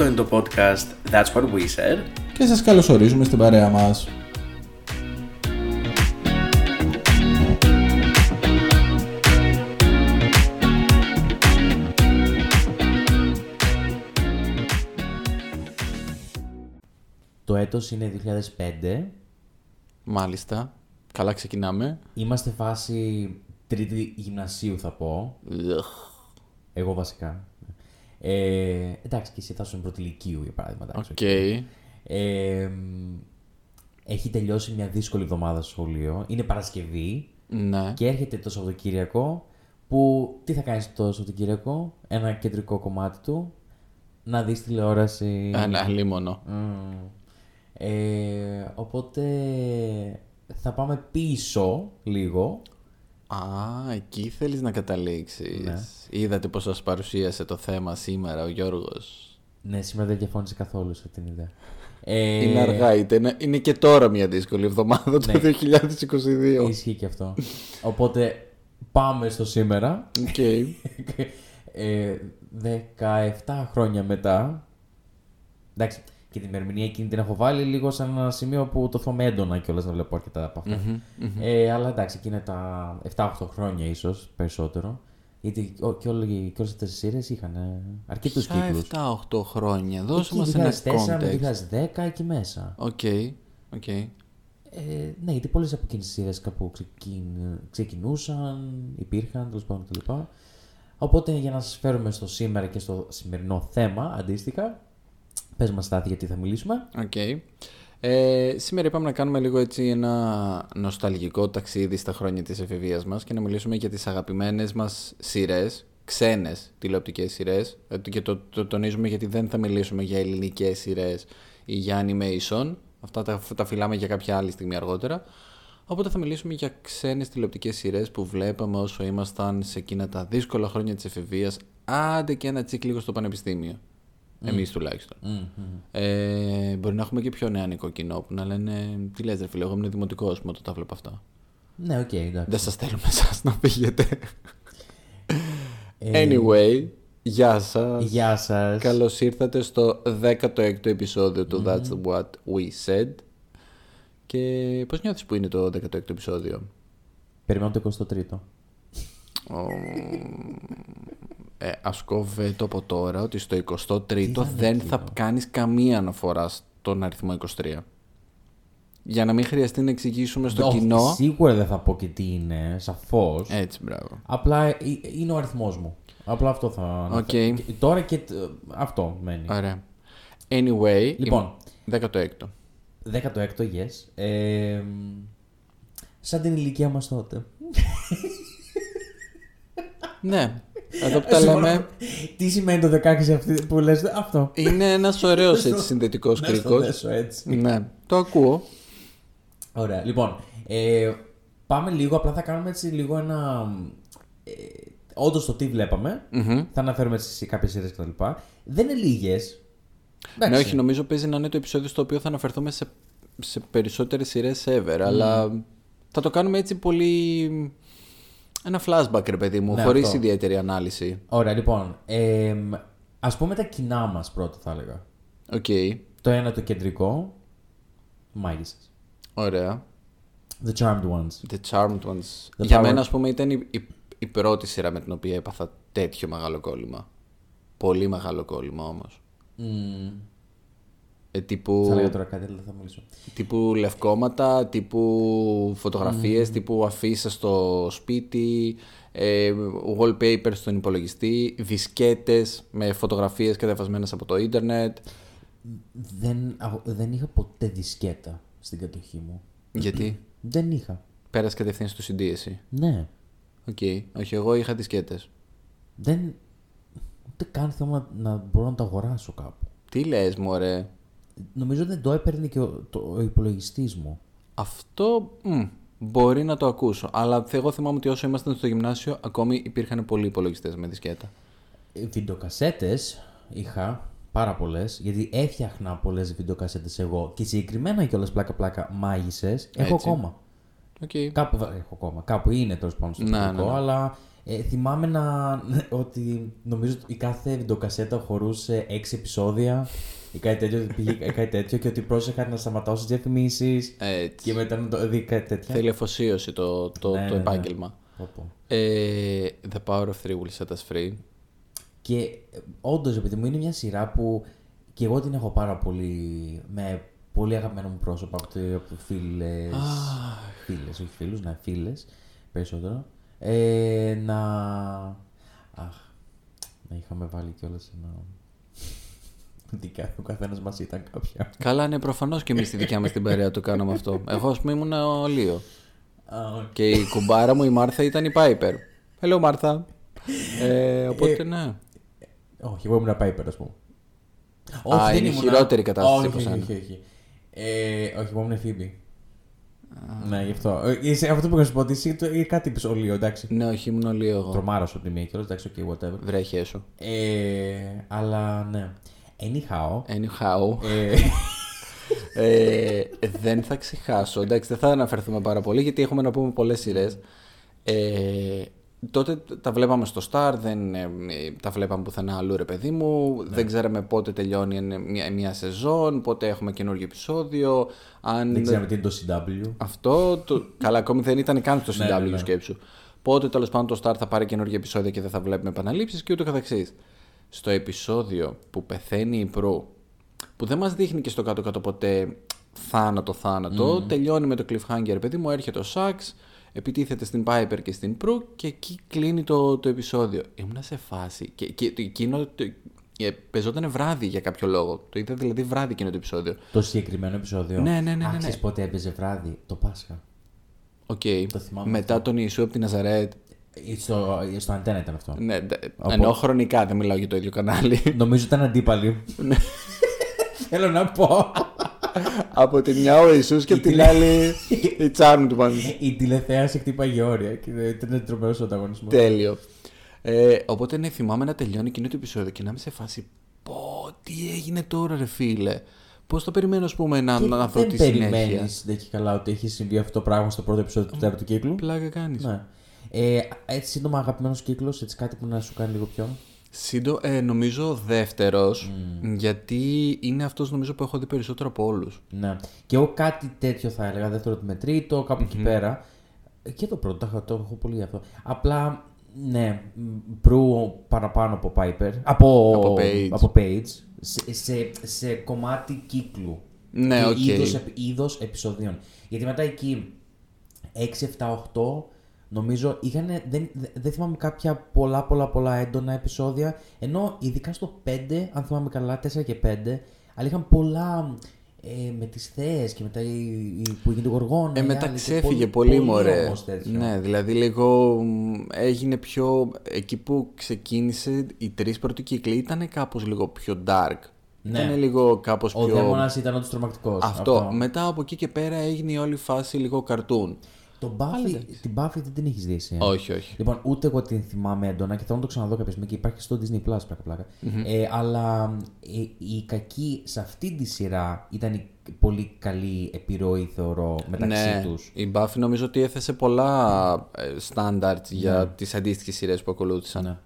Αυτό είναι το podcast That's What We Said. Και σας καλωσορίζουμε στην παρέα μας. Το έτος είναι 2005. Μάλιστα. Καλά ξεκινάμε. Είμαστε φάση τρίτη γυμνασίου θα πω. Εγώ βασικά. Ε, εντάξει, και εσύ θα ήσουν πρώτη λυκείου για παράδειγμα. εντάξει, Οκ. οκ. Ε, έχει τελειώσει μια δύσκολη εβδομάδα στο σχολείο. Είναι Παρασκευή Ναι. και έρχεται το Σαββατοκύριακο που τι θα κάνεις το Σαββατοκύριακο, ένα κεντρικό κομμάτι του, να δεις τηλεόραση. Ένα λίμωνο. Μμμ. Ε, οπότε θα πάμε πίσω λίγο. Α, εκεί θέλεις να καταλήξεις. Ναι. Είδατε πώς σας παρουσίασε το θέμα σήμερα ο Γιώργος. Ναι, σήμερα δεν διαφώνησε καθόλου σε αυτήν την ιδέα. Ε, Είναι αργά, είτε είναι, είναι και τώρα μια δύσκολη εβδομάδα το Ναι. 2022. Ισχύει και αυτό. Οπότε πάμε στο σήμερα. Οκ. ε, 17 χρόνια μετά. Εντάξει, και την ημερομηνία εκείνη την έχω βάλει λίγο σε ένα σημείο που το θυμάμαι έντονα κιόλας να βλέπω αρκετά από αυτά. Ε, αλλά εντάξει, εκεί είναι τα 7-8 χρόνια ίσως περισσότερο. Γιατί ο- και όλε- και όλες αυτές οι σειρές είχαν ε, αρκετούς Ποια κύκλους. 7-8 χρόνια. Δώσε Εκεί μας ένα 2004 με context. 2010 εκεί μέσα. Οκ. Οκ. Ε, ναι, γιατί πολλές από εκείνες τις σειρές κάπου ξεκιν... ξεκινούσαν, υπήρχαν τέλος πάντων κτλ. Οπότε για να σας φέρουμε στο σήμερα και στο σημερινό θέμα αντίστοιχα, πες μας Στάθη γιατί θα μιλήσουμε. Οκ. Ε, σήμερα είπαμε να κάνουμε λίγο έτσι ένα νοσταλγικό ταξίδι στα χρόνια της εφηβείας μας και να μιλήσουμε για τις αγαπημένες μας σειρές, ξένες τηλεοπτικές σειρές Ε, και το, το τονίζουμε γιατί δεν θα μιλήσουμε για ελληνικές σειρές ή για animation, αυτά τα, τα φυλάμε για κάποια άλλη στιγμή αργότερα. Οπότε θα μιλήσουμε για ξένες τηλεοπτικές σειρές που βλέπαμε όσο ήμασταν σε εκείνα τα δύσκολα χρόνια της εφηβείας, άντε και ένα τσικ λίγο στο πανεπιστήμιο. Εμείς τουλάχιστον. Ε, μπορεί να έχουμε και πιο νεανικό κοινό που να λένε Τι λες ρε φίλε, εγώ ήμουν δημοτικό όμως όταν τα βλέπω αυτά. Ναι, οκ, εντάξει. Δεν σας θέλουμε εσάς να φύγετε. Ε, Anyway, γεια σας. Γεια σας. Καλώς ήρθατε στο 16ο επεισόδιο του That's What We Said. Και πώς νιώθεις που είναι το 16ο επεισόδιο; Περιμένω το 23ο. Ο... Ε, σας κόβω από τώρα ότι στο 23ο δεν θα κάνεις καμία αναφορά στον αριθμό 23. Για να μην χρειαστεί να εξηγήσουμε στο Όχι, κοινό. Σίγουρα δεν θα πω και τι είναι, σαφώς. Έτσι, μπράβο. Απλά ε, είναι ο αριθμός μου. Απλά αυτό θα. αναφέρω. Οκ. Και Τώρα και τ- αυτό μένει. Ωραία. Anyway, Λοιπόν. 16ο. 16ο, yes. Ε, σαν την ηλικία μας τότε. ναι, εδώ που τα λέμε. Τι σημαίνει το 16 αυτή που λες αυτό. Είναι ένας ωραίος έτσι, συνδετικός Να στο κρίκος. δέσω έτσι. Ναι, το ακούω. Ωραία. Λοιπόν, ε, πάμε λίγο, απλά θα κάνουμε έτσι λίγο ένα... Ε, Όντως το τι βλέπαμε. Θα αναφέρουμε έτσι κάποιες σειρές κτλ. Δεν είναι λίγες. Ναι, όχι, νομίζω παίζει να είναι το επεισόδιο στο οποίο θα αναφερθούμε σε, σε περισσότερες σειρές ever, αλλά θα το κάνουμε έτσι πολύ... Ένα flashback, ρε παιδί μου, Ναι, χωρίς αυτό. ιδιαίτερη ανάλυση. Ωραία, λοιπόν. Ε, ας πούμε τα κοινά μας πρώτα θα έλεγα. Οκ, Το ένα το κεντρικό. Μάγισσες. ωραία. The Charmed Ones. The Charmed Ones. The Για Power- μένα, ας πούμε, ήταν η, η, η πρώτη σειρά με την οποία έπαθα τέτοιο μεγάλο κόλλημα. Πολύ μεγάλο κόλλημα όμως. Μμ, Ε, τύπου, θα έλεγα τώρα κάτι, αλλά δεν θα μιλήσω. τύπου λευκώματα, τύπου φωτογραφίες, τύπου αφίσες στο σπίτι, ε, wallpaper στον υπολογιστή, δισκέτες με φωτογραφίες κατεβασμένες από το ίντερνετ. Δεν, αγ- δεν είχα ποτέ δισκέτα στην κατοχή μου. Γιατί; Δεν είχα. πέρασε κατευθείαν στο CD εσύ. Ναι. Οκ, όχι εγώ είχα δισκέτες. Δεν. Ούτε καν θέλω να, να μπορώ να το αγοράσω κάπου. Τι λες μωρέ, Νομίζω δεν το έπαιρνε και ο, το, ο υπολογιστής μου. Αυτό μ, μπορεί να το ακούσω. Αλλά εγώ θυμάμαι ότι όσο ήμασταν στο γυμνάσιο, ακόμη υπήρχαν πολλοί υπολογιστές με δισκέτα. Ε, Βιντεοκασέτες είχα πάρα πολλές, γιατί έφτιαχνα πολλές βιντεοκασέτες εγώ και συγκεκριμένα κιόλας πλάκα-πλάκα μάγισσες. Έχω Έτσι. ακόμα. Okay. Κάπου, βα- έχω ακόμα. Κάπου είναι τέλος πάντων στο Ναι, εξωτερικό, ναι, ναι. αλλά Ε, θυμάμαι να, ότι νομίζω ότι η κάθε βιντεοκασέτα χωρούσε 6 επεισόδια ή κάτι τέτοιο, πήγε κάτι τέτοιο και ότι πρόσεχα να σταματάω στις διαφημίσεις Έτσι. και μετά να το δει κάτι τέτοιο. Θέλει αφοσίωση το, το, Ναι, το ναι, ναι. επάγγελμα. Πω, πω. Ε, The Power of Three will set us free. Και όντως, επειδή μου είναι μια σειρά που και εγώ την έχω πάρα πολύ με πολύ αγαπημένο μου πρόσωπο από, το, από φίλες, φίλες, όχι φίλους, ναι, φίλες περισσότερο. Ε, να... Αχ, να είχαμε βάλει κιόλας ένα... Ότι κα- ο καθένας μας ήταν κάποια. Καλά, ναι, προφανώς και εμείς στη δικιά μας την παρέα το κάναμε αυτό. Εγώ, ας πούμε, ήμουν ο Λίο. Και η κουμπάρα μου η Μάρθα ήταν η Πάιπερ. Hello, Μάρθα. Ε, οπότε, ναι. Όχι, εγώ ήμουν Piper, ας πούμε. Α, είναι ήμουνα- χειρότερη κατάσταση όχι, από όχι, σένα. όχι, όχι. Ε, όχι, εγώ ήμουν Phoebe. Ναι, γι' αυτό. Ε, είσαι- αυτό που είχα να σου πω ότι εσύ το- ή κάτι είπες ο Λίο, εντάξει. Ναι, όχι, ήμουν ο Λίο εγώ. Τρομάρας σου από τη μία κιόλας, εντάξει, ok, whatever. Βρέχε σου. Ε, αλλά ναι. Anyhow. Anyhow. Ε, ε, δεν θα ξεχάσω. Εντάξει, δεν θα αναφερθούμε πάρα πολύ γιατί έχουμε να πούμε πολλές σειρές. Ε, τότε τα βλέπαμε στο Star, δεν ε, τα βλέπαμε πουθενά αλλού, ρε παιδί μου. Δεν ξέραμε πότε τελειώνει ένα- μια, μια σεζόν, πότε έχουμε καινούργιο επεισόδιο. Αν δεν ξέραμε τι είναι το CW. αυτό. Το... Καλά, ακόμη δεν ήταν καν στο Ναι, CW ναι, ναι. σκέψου. Πότε τέλος πάντων το Star θα πάρει καινούργια επεισόδια και δεν θα βλέπουμε επαναλήψεις και ούτω καθεξής. Στο επεισόδιο που πεθαίνει η Πρου, που δεν μας δείχνει και στο κάτω-κάτω ποτέ θάνατο θάνατο, τελειώνει με το cliffhanger, παιδί μου, έρχεται ο Σάξ, επιτίθεται στην Piper και στην Prue και εκεί κλείνει το, το επεισόδιο. Ήμουνα σε φάση. Και, και το- εκείνο το, ε, παίζονταν βράδυ για κάποιο λόγο. Το είδα δηλαδή βράδυ εκείνο το επεισόδιο. Το συγκεκριμένο επεισόδιο. Ναι, ναι, ναι, ναι, Α, ναι. ξέρεις πότε έπαιζε βράδυ, το Πάσχα. Οκ. Το θυμάμαι Μετά τον Ιησού από τη Ναζαρέτ. Ε, Στο, στον Αντέννα ήταν αυτό. Ναι, ντε- εννοώ χρονικά, δεν μιλάω για το ίδιο κανάλι. Νομίζω ήταν αντίπαλοι. Ναι. Θέλω να πω. από τη μια ο Ιησούς και από την άλλη η Charm του πάντων. Η τηλεθέαση χτύπαγε όρια και ήταν τρομερός ο ανταγωνισμός. Τέλειο. Ε, οπότε ναι, θυμάμαι να τελειώνει εκείνο το επεισόδιο και να είμαι σε φάση. Πω, τι έγινε τώρα, ρε φίλε; Πώς το περιμένω, ας πούμε, να, να δω δεν τη συνέχεια. περιμένεις δεν και καλά ότι έχει συμβεί αυτό το πράγμα στο πρώτο επεισόδιο του τέταρτου κύκλου; Πλάκα κάνεις. Ναι. Ε, έτσι σύντομα αγαπημένος κύκλος, έτσι κάτι που να σου κάνει λίγο πιο. Σύντο, ε, νομίζω δεύτερος, Mm. γιατί είναι αυτός νομίζω που έχω δει περισσότερο από όλους. Ναι. Και εγώ κάτι τέτοιο θα έλεγα. Δεύτερο με τρίτο, κάπου εκεί πέρα. Ε, Και το πρώτο, το έχω- το έχω πολύ αυτό. Απλά, ναι, μ, Prue παραπάνω από Piper. Από, Από Paige. από Paige σε, σε, σε κομμάτι κύκλου. Ναι, και οκ. είδος, επ- είδος επεισοδίων. Γιατί μετά εκεί 6, 7, 8 νομίζω είχαν, δεν, δεν- δεν θυμάμαι κάποια πολλά πολλά πολλά έντονα επεισόδια ενώ ειδικά στο 5 αν θυμάμαι καλά 4 και 5 αλλά είχαν πολλά ε, με τις θέες και μετά η, η- που γίνεται γοργόνα Ε, η μετά άλλη, και ξέφυγε πολύ, μωρέ. όμως τέτοιο. Ναι, δηλαδή λίγο μ, έγινε πιο... Εκεί που ξεκίνησε οι τρεις πρώτοι κύκλοι ήταν κάπως λίγο πιο dark. Ναι. Ήταν λίγο κάπως ο πιο... δαίμονας ήταν όντως τρομακτικός Αυτό. Μετά από εκεί και πέρα έγινε η όλη φάση λίγο καρτούν. Το Buffy, την Buffy δεν την έχεις δει εσύ ε; Όχι, όχι. Λοιπόν, ούτε εγώ την θυμάμαι έντονα και θέλω να το ξαναδώ κάποια στιγμή και υπάρχει στο Disney Plus πλάκα πλάκα. Ε, αλλά ε, η κακή σε αυτή τη σειρά ήταν η πολύ καλή επιρροή θεωρώ μεταξύ ναι, τους. η Buffy νομίζω ότι έθεσε πολλά ε, standards για Ναι. τις αντίστοιχες σειρές που ακολούθησαν. Ναι.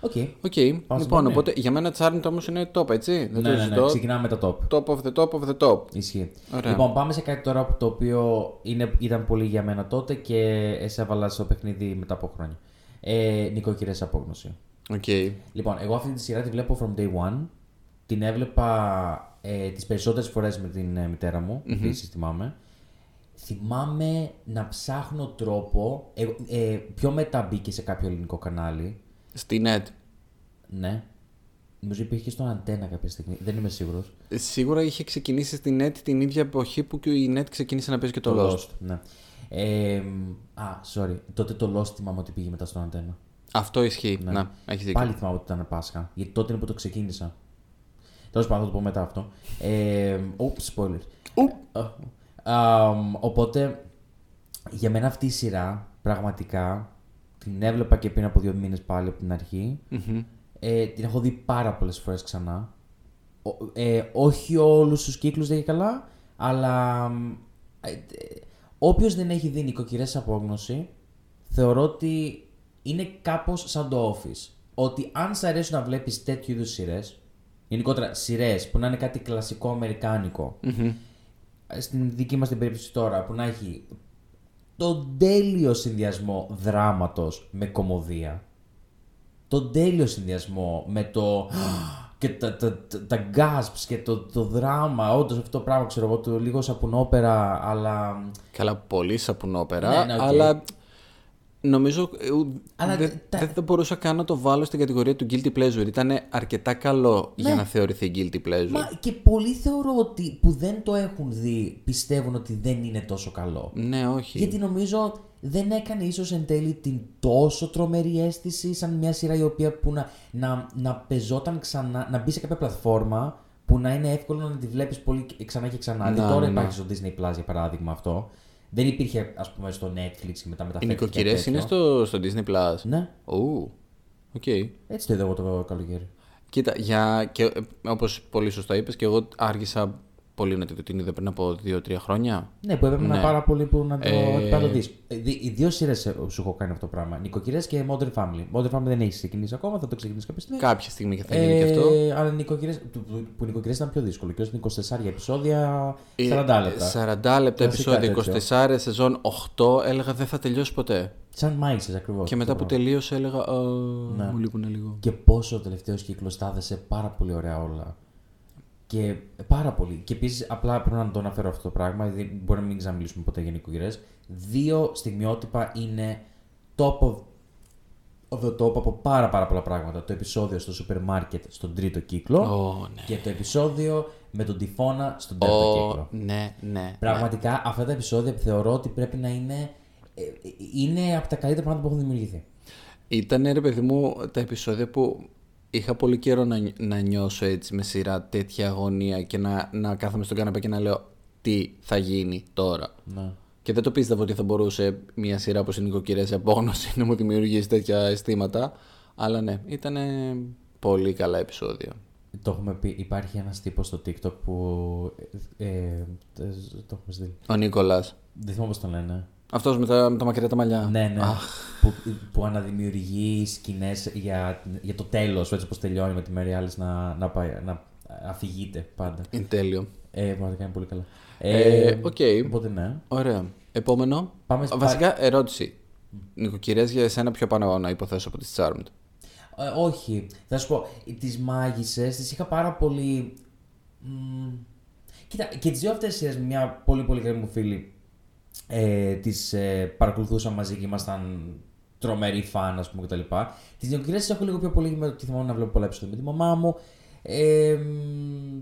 Οκ. Οκ, Πάμε λοιπόν, στο οπότε για μένα Charmed όμως είναι top, έτσι. Δεν Ναι, το ναι, ναι, ζητώ. ξεκινάμε με τα top. Top of the top of the top. Ισχύει. Ωραία. Λοιπόν, πάμε σε κάτι τώρα που το οποίο είναι, ήταν πολύ για μένα τότε και σε έβαλα στο παιχνίδι μετά από χρόνια. Ε, νοικοκυρές σε απόγνωση. Οκ. Λοιπόν, εγώ αυτή τη σειρά τη βλέπω from day one. Την έβλεπα ε, τις περισσότερες φορές με την ε, μητέρα μου, επίσης θυμάμαι. Θυμάμαι να ψάχνω τρόπο, ε, ε, πιο μετά μπήκε σε κάποιο ελληνικό κανάλι, Στη ΝΕΤ. ναι. Νομίζω υπήρχε στον ΑΝΤ1 κάποια στιγμή, δεν είμαι σίγουρος. Ε, Σίγουρα είχε ξεκινήσει στη ΝΕΤ την ίδια εποχή που και η ΝΕΤ ξεκίνησε να παίζει και το, Lost. ναι. Ε, α, sorry. Τότε το Lost θυμάμαι ότι πήγε μετά στον αντένα. Αυτό ισχύει. Ναι. Να, έχει δίκιο. Πάλι θυμάμαι ότι ήταν Πάσχα. Γιατί τότε είναι που το ξεκίνησα. Τέλο πάντων, θα το πω μετά αυτό. Ε, oops, spoiler. Ε, αμ, οπότε, για μένα αυτή η σειρά πραγματικά την έβλεπα και πριν από δύο μήνες πάλι από την αρχή. Ε, την έχω δει πάρα πολλές φορές ξανά. Ο- ε, όχι όλους τους κύκλους δεν και καλά, αλλά ε, ε, όποιος δεν έχει δει νοικοκυρές απόγνωση, θεωρώ ότι είναι κάπως σαν το office. Ότι αν σ' αρέσει να βλέπεις τέτοιου είδους σειρές, γενικότερα σειρές που να είναι κάτι κλασικό αμερικάνικο, στην δική μας την περίπτωση τώρα, που να έχει τον τέλειο συνδυασμό δράματος με κομμωδία. Τον τέλειο συνδυασμό με το... και τα, τα, τα, τα gasps και το, το δράμα, όντως αυτό το πράγμα, ξέρω εγώ, το λίγο σαπουνόπερα, αλλά... Καλά, πολύ σαπουνόπερα, Ναι, ναι, οκ. αλλά νομίζω ε, ου- Αλλά δεν τα- δεν θα μπορούσα καν να το βάλω στην κατηγορία του guilty pleasure. Ήταν αρκετά καλό για να θεωρηθεί guilty pleasure. Ναι. Μα και πολλοί θεωρώ ότι που δεν το έχουν δει πιστεύουν ότι δεν είναι τόσο καλό. Ναι, όχι. Γιατί νομίζω δεν έκανε ίσως εν τέλει την τόσο τρομερή αίσθηση σαν μια σειρά η οποία που να, να, να παιζόταν ξανά, να μπει σε κάποια πλατφόρμα που να είναι εύκολο να τη βλέπεις πολύ ξανά και ξανά. Να, Δηλαδή τώρα ναι, ναι. υπάρχει στο Disney Plus για παράδειγμα αυτό. Δεν υπήρχε ας πούμε στο Netflix και μετά Οι μεταφέρθηκε. νοικοκυρές τέτοιο. είναι στο, στο Disney Plus. Ναι, Ου, οκ. έτσι το είδα εγώ το καλοκαίρι. Κοίτα, για, και, ε, όπως πολύ σωστά είπες, και εγώ άργησα πολύ να τη δω. Την είδα πριν από 2-3 χρόνια. Ναι, που έπρεπε Ναι. να πάρα πολύ που να το, Ε, να το δεις. Ε, δι- Οι δύο σειρές σου έχω κάνει αυτό το πράγμα. Νοικοκυρές και Modern Family. Modern Family δεν έχει ξεκινήσει ακόμα, θα το ξεκινήσει κάποια στιγμή. Κάποια στιγμή και θα γίνει και αυτό. Ε, αλλά νοικοκυρές, που, που, που νοικοκυρές ήταν πιο δύσκολο. Και ως 24 επεισόδια, 40 Ε, λεπτά. 40 λεπτά Κλασικά επεισόδιο, τέτοιο. 24 σεζόν 8, έλεγα δεν θα τελειώσει ποτέ. Σαν μάγισσες ακριβώς. Και μετά που αυτό. τελείωσε έλεγα «Α, Ναι. μου λείπουν λίγο. Και πόσο ο τελευταίος κύκλος τα έδεσε πάρα πολύ ωραία όλα. Και πάρα πολύ. Και επίσης, απλά πρέπει να το αναφέρω αυτό το πράγμα, γιατί μπορεί να μην ξαναμιλήσουμε ποτέ για νοικοκυρές. Δύο στιγμιότυπα είναι top of, of the top από πάρα, πάρα πολλά πράγματα. Το επεισόδιο στο σούπερ μάρκετ στον τρίτο κύκλο Ω, ναι. και το επεισόδιο με τον τυφώνα στον τέταρτο Ω, κύκλο. ναι, ναι. Πραγματικά αυτά τα επεισόδια θεωρώ ότι πρέπει να είναι. ε, ε, Είναι από τα καλύτερα πράγματα που έχουν δημιουργηθεί. Ήταν ρε παιδί μου τα επεισόδια που είχα πολύ καιρό να, νι- να νιώσω έτσι με σειρά τέτοια αγωνία και να, να κάθομαι στον καναπέ και να λέω τι θα γίνει τώρα; Ναι. Και δεν το πίστευα ότι θα μπορούσε μια σειρά όπως οι νοικοκυρές απόγνωση να μου δημιουργήσει τέτοια αισθήματα. Αλλά ναι, ήταν πολύ καλά επεισόδια. Το έχουμε πει. Υπάρχει ένας τύπος στο TikTok που. Ε, ε, το έχουμε στείλει. Ο Νίκολας. Δεν θυμάμαι πώς το λένε. Αυτός με τα, με τα μακριά τα μαλλιά. Ναι, ναι. Αχ, Που, που αναδημιουργεί σκηνές για, για το τέλος, έτσι όπως τελειώνει με τη Mary Alice να, να, πάει, να αφηγείται πάντα. είναι τέλειο. Ε, πραγματικά είναι πολύ καλά. Ε, οκ. Οπότε ναι. Ωραία. Επόμενο. Πάμε στη- Βασικά, ερώτηση. Νοικοκυρές για εσένα πιο πάνω να υποθέσω από τις Charmed. Ε, όχι. Θα σου πω, τις μάγισσες τις είχα πάρα πολύ. Μ, Κοίτα, και τις δύο αυτές σειρές, μια πολύ πολύ καλή μου φίλη ε, τις ε, παρακολουθούσα μαζί και ήμασταν τρομεροί φαν, ας πούμε κτλ. Τις νοικοκυρές τις έχω λίγο πιο πολύ με το ότι θυμάμαι να βλέπω πολλά επεισόδια με τη μαμά μου. Ε, μ,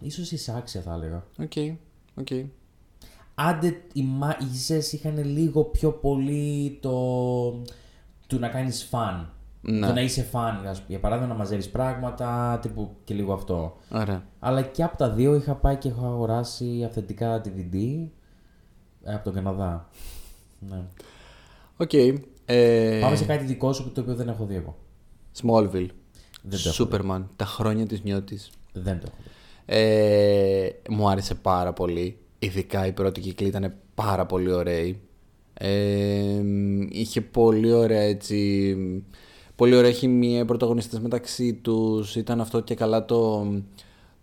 ίσως εισάξια θα έλεγα. OK. OK. Άντε οι μάγισσες είχαν λίγο πιο πολύ το του να κάνεις φαν. Ναι. Το να είσαι φαν, ας πούμε. για παράδειγμα να μαζεύεις πράγματα, τύπου και λίγο αυτό. Ωραία. Αλλά και από τα δύο είχα πάει και έχω αγοράσει αυθεντικά DVD ε, από τον Καναδά. Ναι. Οκ. Ε, Πάμε σε κάτι δικό σου το οποίο δεν έχω δει εγώ. Smallville. Δεν το έχω Superman. Τα χρόνια της νιότης. Δεν το έχω δει. Ε, μου άρεσε πάρα πολύ. Ειδικά η πρώτοι κύκλοι ήταν πάρα πολύ ωραίοι. Ε, είχε πολύ ωραία έτσι... Πολύ ωραία χημεία, οι πρωταγωνιστές μεταξύ τους. Ήταν αυτό και καλά το,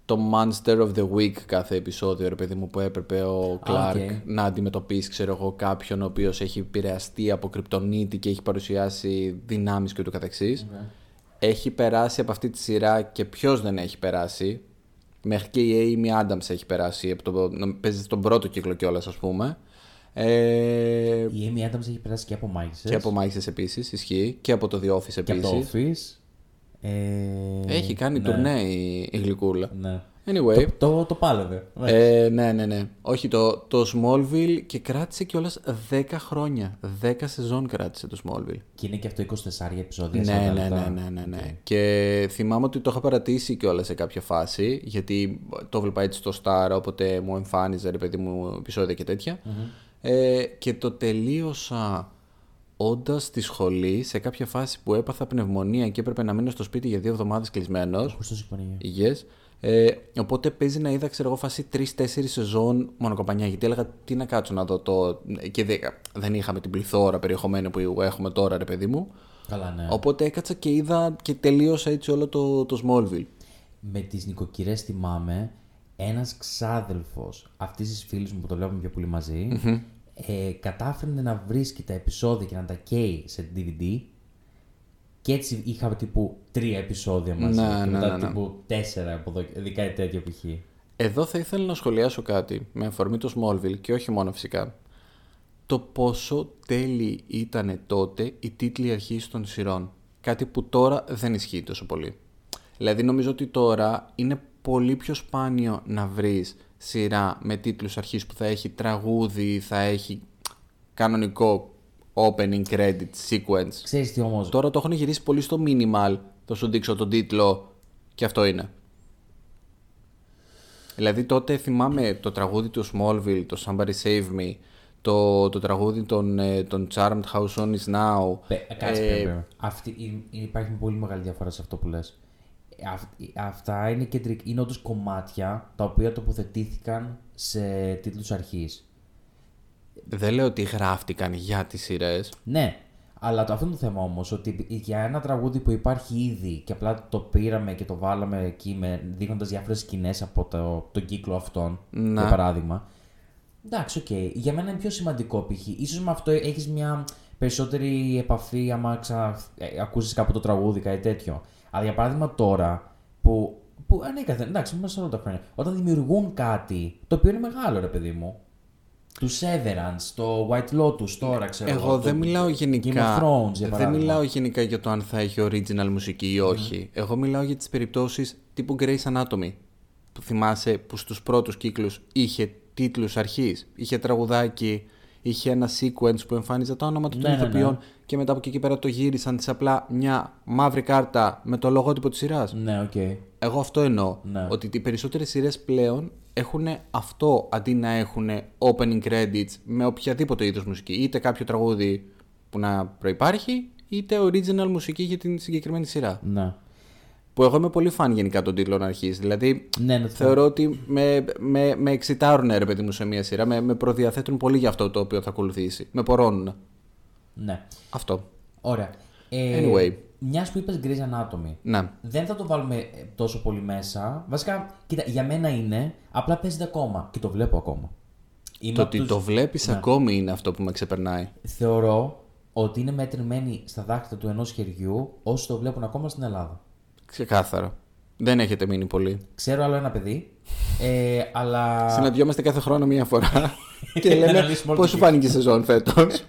το Monster of the Week κάθε επεισόδιο, ρε παιδί μου, που έπρεπε ο Clark OK. να αντιμετωπίσει, ξέρω εγώ, κάποιον ο οποίος έχει επηρεαστεί από κρυπτονίτη και έχει παρουσιάσει δυνάμεις και ούτω καθεξής. Έχει περάσει από αυτή τη σειρά και ποιος δεν έχει περάσει. Μέχρι και η Amy Adams έχει περάσει. Από το, να- παίζει στον πρώτο κύκλο κιόλας, ας πούμε. Ε, Η Amy Adams έχει περάσει και από μάγισσες και από μάγισσες επίσης, ισχύει. Και από το The Office και από το επίσης. Office. Ε, Έχει κάνει ναι, τουρνέ η, η γλυκούλα. Ναι. Anyway. Το, το, το πάλευε. Ναι. Ε, ναι, ναι, ναι. Όχι, το, το Smallville και κράτησε κιόλας 10 χρόνια. 10 σεζόν κράτησε το Smallville. Και είναι και αυτό 24 επεισόδια. 40 Ναι, ναι, λεπτά. ναι, ναι, ναι, ναι. Και θυμάμαι ότι το είχα παρατήσει κιόλας σε κάποια φάση, γιατί το έβλεπα έτσι στο Star, όποτε μου εμφάνιζε ρε παιδί μου επεισόδια και τετοια Ε, και το τελείωσα όντας στη σχολή σε κάποια φάση που έπαθα πνευμονία και έπρεπε να μείνω στο σπίτι για δύο εβδομάδες κλεισμένος. Χριστός η Παναγία. Υγιές. Ε, οπότε παίζει να είδα, ξέρω εγώ, φάση 3-4 σεζόν μονοκοπανιά. Γιατί έλεγα τι να κάτσω να δω το. Και δεν, δεν είχαμε την πληθώρα περιεχομένου που έχουμε τώρα, ρε παιδί μου. Καλά, ναι. Οπότε έκατσα και είδα και τελείωσα έτσι όλο το, το Smallville. Με τις νοικοκυρές θυμάμαι ένας ξάδελφος αυτής της φίλης μου που το βλέπουμε πιο πολύ μαζί ε, κατάφερε να βρίσκει τα επεισόδια και να τα καίει σε DVD και έτσι είχαμε τύπου τρία επεισόδια μαζί Ναι, και ναι, μετά ναι, ναι. τύπου τέσσερα από εδώ, ειδικά η τέτοια π.χ. Εδώ θα ήθελα να σχολιάσω κάτι με αφορμή το Smallville και όχι μόνο φυσικά. Το πόσο τέλειοι ήταν τότε οι τίτλοι αρχής των σειρών. Κάτι που τώρα δεν ισχύει τόσο πολύ. Δηλαδή νομίζω ότι τώρα είναι πολύ πιο σπάνιο να βρεις σειρά με τίτλους αρχής που θα έχει τραγούδι, θα έχει κανονικό opening credit sequence. Ξέρεις τι όμως, Τώρα το έχουν γυρίσει πολύ στο minimal. Θα σου δείξω τον τίτλο και αυτό είναι. Δηλαδή τότε θυμάμαι το τραγούδι του Smallville, το Somebody Save Me, το, το τραγούδι των, ε, των Charmed House On Is Now. Πε- Κάτσε Ε, ε, Αυτή, είναι- υπάρχει πολύ μεγάλη διαφορά σε αυτό που λες. Ε, Αυ- αυτά είναι, κεντρικ, είναι όντως κομμάτια τα οποία τοποθετήθηκαν σε τίτλους αρχής. Δεν λέω ότι γράφτηκαν για τις σειρές. Ναι, αλλά το, αυτό είναι το θέμα όμως. Ότι για ένα τραγούδι που υπάρχει ήδη και απλά το πήραμε και το βάλαμε εκεί με, δείχνοντας διάφορες σκηνές από το, τον κύκλο αυτόν, Να. για παράδειγμα. Εντάξει, οκ. Για μένα είναι πιο σημαντικό π.χ. Ίσως με αυτό έχεις μια περισσότερη επαφή άμα ξα... ε, ακούσεις κάπου το τραγούδι, κάτι τέτοιο. Αλλά για παράδειγμα τώρα που. που ανέκαθεν, εντάξει, μέσα όλα τα χρόνια. Όταν δημιουργούν κάτι το οποίο είναι μεγάλο, ρε παιδί μου. Τους Severance, το White Lotus τώρα, ξέρω Εγώ το δεν μιλάω γενικά. Game of Thrones, για δεν παράδειγμα. μιλάω γενικά για το αν θα έχει original μουσική ή όχι. Εγώ μιλάω για τις περιπτώσεις τύπου Grey's Anatomy. Που θυμάσαι που στους πρώτους κύκλους είχε τίτλους αρχής. Είχε τραγουδάκι, είχε ένα sequence που εμφάνιζε τα ονόματα Ναι, των ναι, ναι. ηθοποιών και μετά από εκεί και πέρα το γύρισαν σε απλά μια μαύρη κάρτα με το λογότυπο της σειράς. Ναι, οκ. Εγώ αυτό εννοώ. Ναι. Ότι οι περισσότερες σειρές πλέον έχουν αυτό αντί να έχουν opening credits με οποιαδήποτε είδος μουσική. Είτε κάποιο τραγούδι που να προϋπάρχει, είτε original μουσική για την συγκεκριμένη σειρά. Ναι. Που εγώ είμαι πολύ φαν γενικά των τίτλων αρχής. Δηλαδή, Ναι, ναι, θεωρώ ότι με, με, με εξιτάρουν ρε παιδί μου σε μια σειρά, με, με προδιαθέτουν πολύ για αυτό το οποίο θα ακολουθήσει. Με πορώνουν. Ναι. Αυτό. Ωραία. Ε, Anyway. Μιας που είπες Grey's Anatomy. Ναι. Δεν θα το βάλουμε ε, τόσο πολύ μέσα. Βασικά, κοίτα, για μένα είναι. Απλά παίζεται ακόμα και το βλέπω ακόμα. Είμαι Το απ' ότι τους- το βλέπεις Ναι. ακόμη είναι αυτό που με ξεπερνάει. Θεωρώ ότι είναι μέτρημένοι στα δάχτυλα του ενός χεριού όσοι το βλέπουν ακόμα στην Ελλάδα. Ξεκάθαρα. Δεν έχετε μείνει πολύ. Ξέρω άλλο ένα παιδί, ε, αλλά. Συναντιόμαστε κάθε χρόνο μία φορά και Να λέμε αναλύσουμε όλη πώς τη σου φάνηκε η σεζόν φέτος;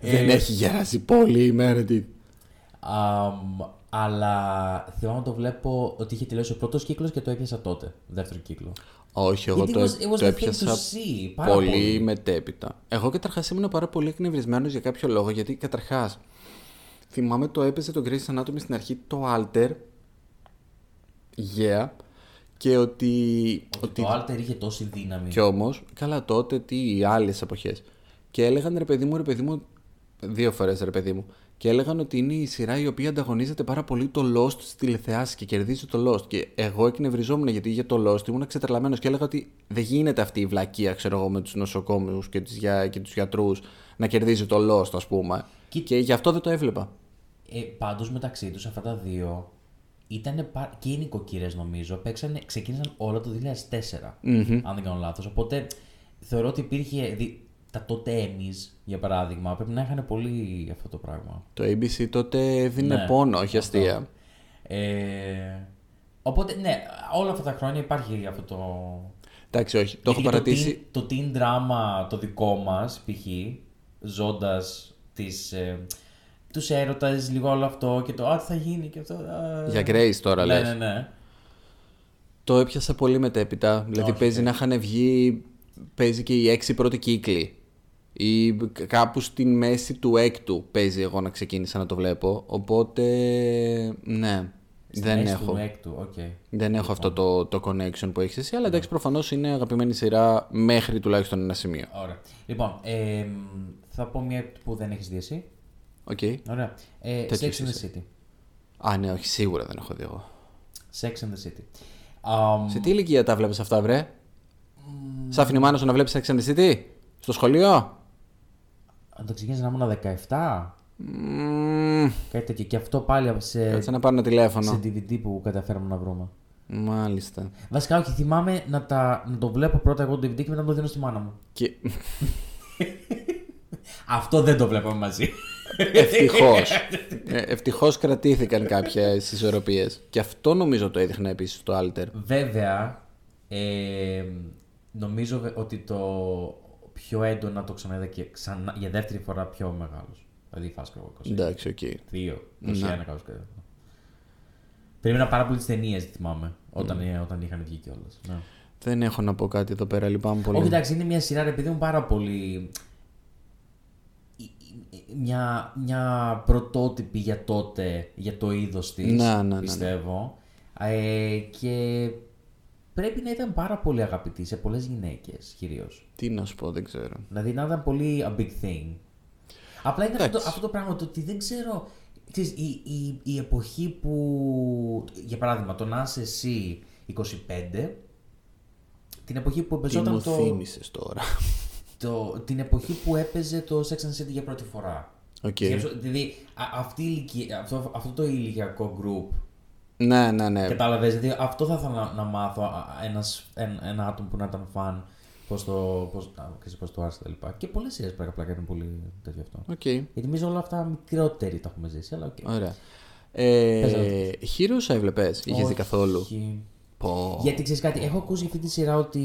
Δεν έχει γεράσει πολύ η μέρα τη. Αμ, αλλά θυμάμαι να το βλέπω ότι είχε τελειώσει ο πρώτος κύκλος και το έπιασα τότε. Δεύτερο κύκλο. Όχι, εγώ Γιατί το, it was- it was το the thing έπιασα to see, πάρα πολύ, πολύ. μετέπειτα. Εγώ καταρχάς ήμουν πάρα πολύ εκνευρισμένος για κάποιο λόγο, γιατί καταρχάς θυμάμαι το έπαιζε το Grey's Anatomy στην αρχή το Alter. Yeah. Και ότι. Ότι το Alter είχε τόση δύναμη. Κι όμως, καλά τότε, τι οι άλλες εποχές. Και έλεγαν ρε παιδί μου, ρε παιδί μου, δύο φορές ρε παιδί μου. Και έλεγαν ότι είναι η σειρά η οποία ανταγωνίζεται πάρα πολύ το Lost στι τηλεθεάσει και κερδίζει το Lost. Και εγώ εκνευριζόμουν γιατί για το Lost ήμουν ξετρελαμένος και έλεγα ότι δεν γίνεται αυτή η βλακεία, ξέρω εγώ, με τους νοσοκόμους και, τις για... και τους γιατρούς να κερδίζει το Lost, ας πούμε. Κι- Και γι' αυτό δεν το έβλεπα. Ε, Πάντως μεταξύ τους αυτά τα δύο ήταν και οι νοικοκύρε νομίζω. Παίξανε, ξεκίνησαν όλα το 2004. Αν δεν κάνω λάθος. Οπότε θεωρώ ότι υπήρχε. δι- τα τότε εμείς, για παράδειγμα, πρέπει να είχαν πολύ αυτό το πράγμα. Το ABC τότε έδινε Ναι, πόνο, όχι αστεία. Ε, οπότε, ναι, όλα αυτά τα χρόνια υπάρχει αυτό το. Εντάξει, όχι. Το έχω Γιατί παρατήσει. Το teen, το teen drama το δικό μας, π.χ. ζώντας τις, ε, τους έρωτες, λίγο όλο αυτό και το «Α, τι θα γίνει» και αυτό. α». Για Grace τώρα ναι, λες. Ναι, ναι. Το έπιασα πολύ μετέπειτα. Δηλαδή Όχι, παίζει όχι. να είχαν βγει. Παίζει και οι έξι πρώτοι κύκλοι. Ή κάπου στην μέση του έκτου παίζει εγώ να ξεκίνησα να το βλέπω. Οπότε. Ναι. Στη δεν μέση έχω. Του έκτου, οκ. Δεν έχω αυτό το, το connection που έχεις εσύ. Αλλά εντάξει, προφανώς είναι αγαπημένη σειρά μέχρι τουλάχιστον ένα σημείο. Ωραία. Λοιπόν, ε, θα πω μια που δεν έχεις δει εσύ. Οκ. Ωραία. Ε, Τέτοιος Sex and the είσαι. City. Α, ναι, όχι, σίγουρα δεν έχω δει εγώ. Sex and the City. Αμ, Σε τι ηλικία τα βλέπεις αυτά, βρε; Σ' άφηνε η μάνα σου να βλέπεις Sex and the City; Στο σχολείο; Αν το ξεκίνησα να ήμουν 17, Μμμ, κάτι τέτοιο. Και αυτό πάλι σε, Κάτσε να πάρω ένα τηλέφωνο. σε DVD που καταφέραμε να βρούμε. Μάλιστα. Βασικά, όχι, θυμάμαι να, τα, να το βλέπω πρώτα εγώ το DVD και μετά να το δίνω στη μάνα μου. Και... Αυτό δεν το βλέπαμε μαζί. Ευτυχώς. Ευτυχώς κρατήθηκαν κάποιες ισορροπίες. Και αυτό νομίζω το έδειχνε επίσης στο Alter. Βέβαια, ε, νομίζω βε- ότι το πιο έντονα το ξαναείδα και ξανά, για δεύτερη φορά πιο μεγάλος. Δηλαδή, φάση εγώ 22, Εντάξει, οκ. 21 Ναι. κάπως κάτι. Περίμενα πάρα πολύ τις ταινίες, θυμάμαι, όταν, ε, όταν είχαν βγει κιόλας. Ναι. Δεν έχω να πω κάτι εδώ πέρα, λυπάμαι πολύ. Όχι, εντάξει, είναι μια σειρά, ρε παιδί μου, πάρα πολύ. Μια, μια πρωτότυπη για τότε, για το είδος της. Ναι, ναι, ναι, ναι. πιστεύω. Ε, και πρέπει να ήταν πάρα πολύ αγαπητή σε πολλές γυναίκες κυρίως. Τι να σου πω, δεν ξέρω. Δηλαδή να ήταν πολύ a big thing. Απλά είναι αυτό, το- Εντάξει. αυτό το πράγμα το ότι δεν ξέρω. Ξέρεις, η, η, η εποχή που. Για παράδειγμα, το να είσαι εσύ 25, την εποχή που Τι παίζονταν μου το, θύμισες τώρα. Το, την εποχή που έπαιζε το Sex and the City για πρώτη φορά. Οκ. Σκέψου, Δηλαδή, α- αυτή η ηλικία- αυτό, αυτό το ηλικιακό group, Ναι, ναι, ναι. κατάλαβες, δηλαδή αυτό θα ήθελα να, να μάθω α, ένας, ένα, ένα άτομο που να ήταν φαν, πώς το, πώς, α, ξέρεις, πώς το άρεσε τα λοιπά. Και πολλές σειρές πλάκα πλάκα είναι πολύ τέτοιο αυτό. Οκ. Γιατί εμείς όλα αυτά μικρότεροι τα έχουμε ζήσει, αλλά οκ. Ωραία. Ε, Πες να Heroes έβλεπες, είχες δει καθόλου; Όχι. Πω. Γιατί ξέρεις κάτι, έχω ακούσει αυτή τη σειρά ότι,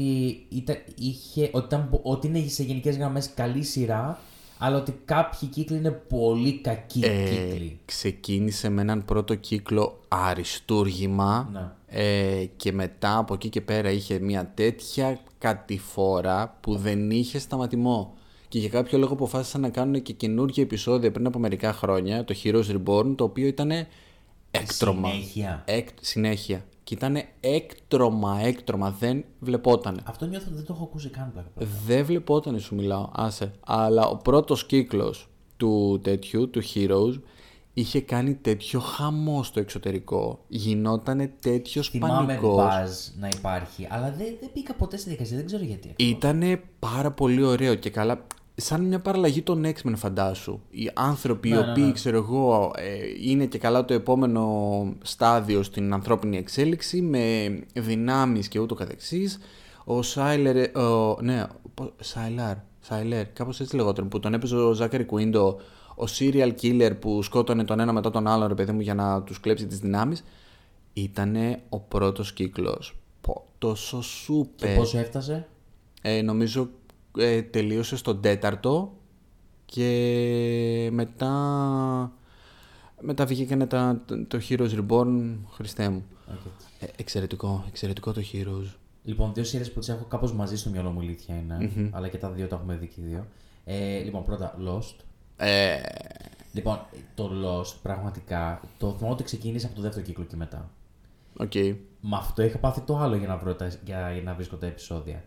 ήταν, είχε, ότι, ήταν, ότι είναι σε γενικές γραμμές καλή σειρά, αλλά ότι κάποιοι κύκλοι είναι πολύ κακοί Ε, κύκλοι. ξεκίνησε με έναν πρώτο κύκλο αριστούργημα Ναι. ε, και μετά από εκεί και πέρα είχε μια τέτοια κατηφόρα που δεν είχε σταματημό. Και για κάποιο λόγο αποφάσισαν να κάνουν και καινούργια επεισόδια πριν από μερικά χρόνια, το Heroes Reborn, το οποίο ήταν έκτρωμα. Συνέχεια. Εκ, συνέχεια. Και ήταν έκτρωμα, έκτρωμα, δεν βλεπότανε. Αυτό νιώθω ότι δεν το έχω ακούσει καν πλάκα. πλάκα. Δεν βλεπόταν, σου μιλάω, άσε. Αλλά ο πρώτος κύκλος του τέτοιου, του Heroes, είχε κάνει τέτοιο χαμό στο εξωτερικό. Γινότανε τέτοιος Θυμάμαι πανικός. μπαζ να υπάρχει, αλλά δεν, δεν μπήκα ποτέ στη διαδικασία, δεν ξέρω γιατί. Ήτανε πάρα πολύ ωραίο και καλά. Σαν μια παραλλαγή των X-Men φαντάσου. Οι άνθρωποι οι Ναι, ναι, οποίοι, ναι. ξέρω εγώ, ε, είναι και καλά το επόμενο στάδιο στην ανθρώπινη εξέλιξη με δυνάμεις και ούτω καθεξής. Ο Σάιλερ, ε, ο, ναι, πο- Σάιλαρ, Σάιλερ, κάπως έτσι λεγόταν, που τον έπαιζε ο Ζάκαρη Κουίντο, ο serial killer που σκότωνε τον ένα μετά τον άλλον, ρε παιδί μου, για να τους κλέψει τις δυνάμεις. Ήτανε ο πρώτος κύκλος. Πω, τόσο Και σούπερ. πόσο έφτασε; Ε, νομίζω ε, τελείωσε στον τέταρτο και μετά, μετά βγήκανε τα, το, το Heroes Reborn, Χριστέ μου. Οκ. Ε, εξαιρετικό, εξαιρετικό το Heroes. Λοιπόν, δύο σειρές που τις έχω κάπως μαζί στο μυαλό μου, η αλήθεια είναι. Αλλά και τα δύο τα έχουμε δει και οι δύο. Ε, λοιπόν, πρώτα, Lost. Ε, Λοιπόν, το Lost πραγματικά το θυμάμαι ότι ξεκίνησε από το δεύτερο κύκλο και μετά. οκ. Με αυτό είχα πάθει το άλλο για να, βρω τα, για, για να βρίσκω τα επεισόδια.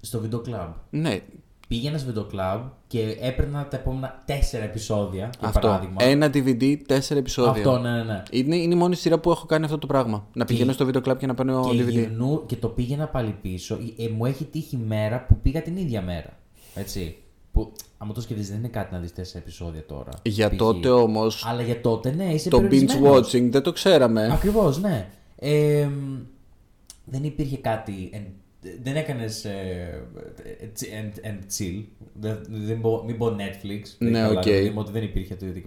Στο βίντεο κλαμπ. Ναι, Πήγαινα στο βίντεο κλαμπ και έπαιρνα τα επόμενα τέσσερα επεισόδια. Για αυτό. παράδειγμα. Ένα DVD, τέσσερα επεισόδια. Αυτό, ναι, ναι, ναι. Είναι, είναι η μόνη σειρά που έχω κάνει αυτό το πράγμα. Να πηγαίνω στο βίντεο κλαμπ και να παίρνω Και, DVD. γυρνού, και το πήγαινα πάλι πίσω. Ε, μου έχει τύχει μέρα που πήγα την ίδια μέρα. Έτσι. Που, άμα το σκεφτείς, δεν είναι κάτι να δεις τέσσερα επεισόδια τώρα. Για π.χ. τότε όμως Αλλά για τότε, ναι, είσαι το binge περιορισμένος. watching δεν το ξέραμε. Ακριβώς, ναι. Ε, δεν υπήρχε κάτι. Εν- δεν έκανες and, and chill. Δεν, δεν μπω- μην πω Netflix. δεν Ναι, καλά, οκ. δηλαδή, ότι δεν υπήρχε το ίδιο.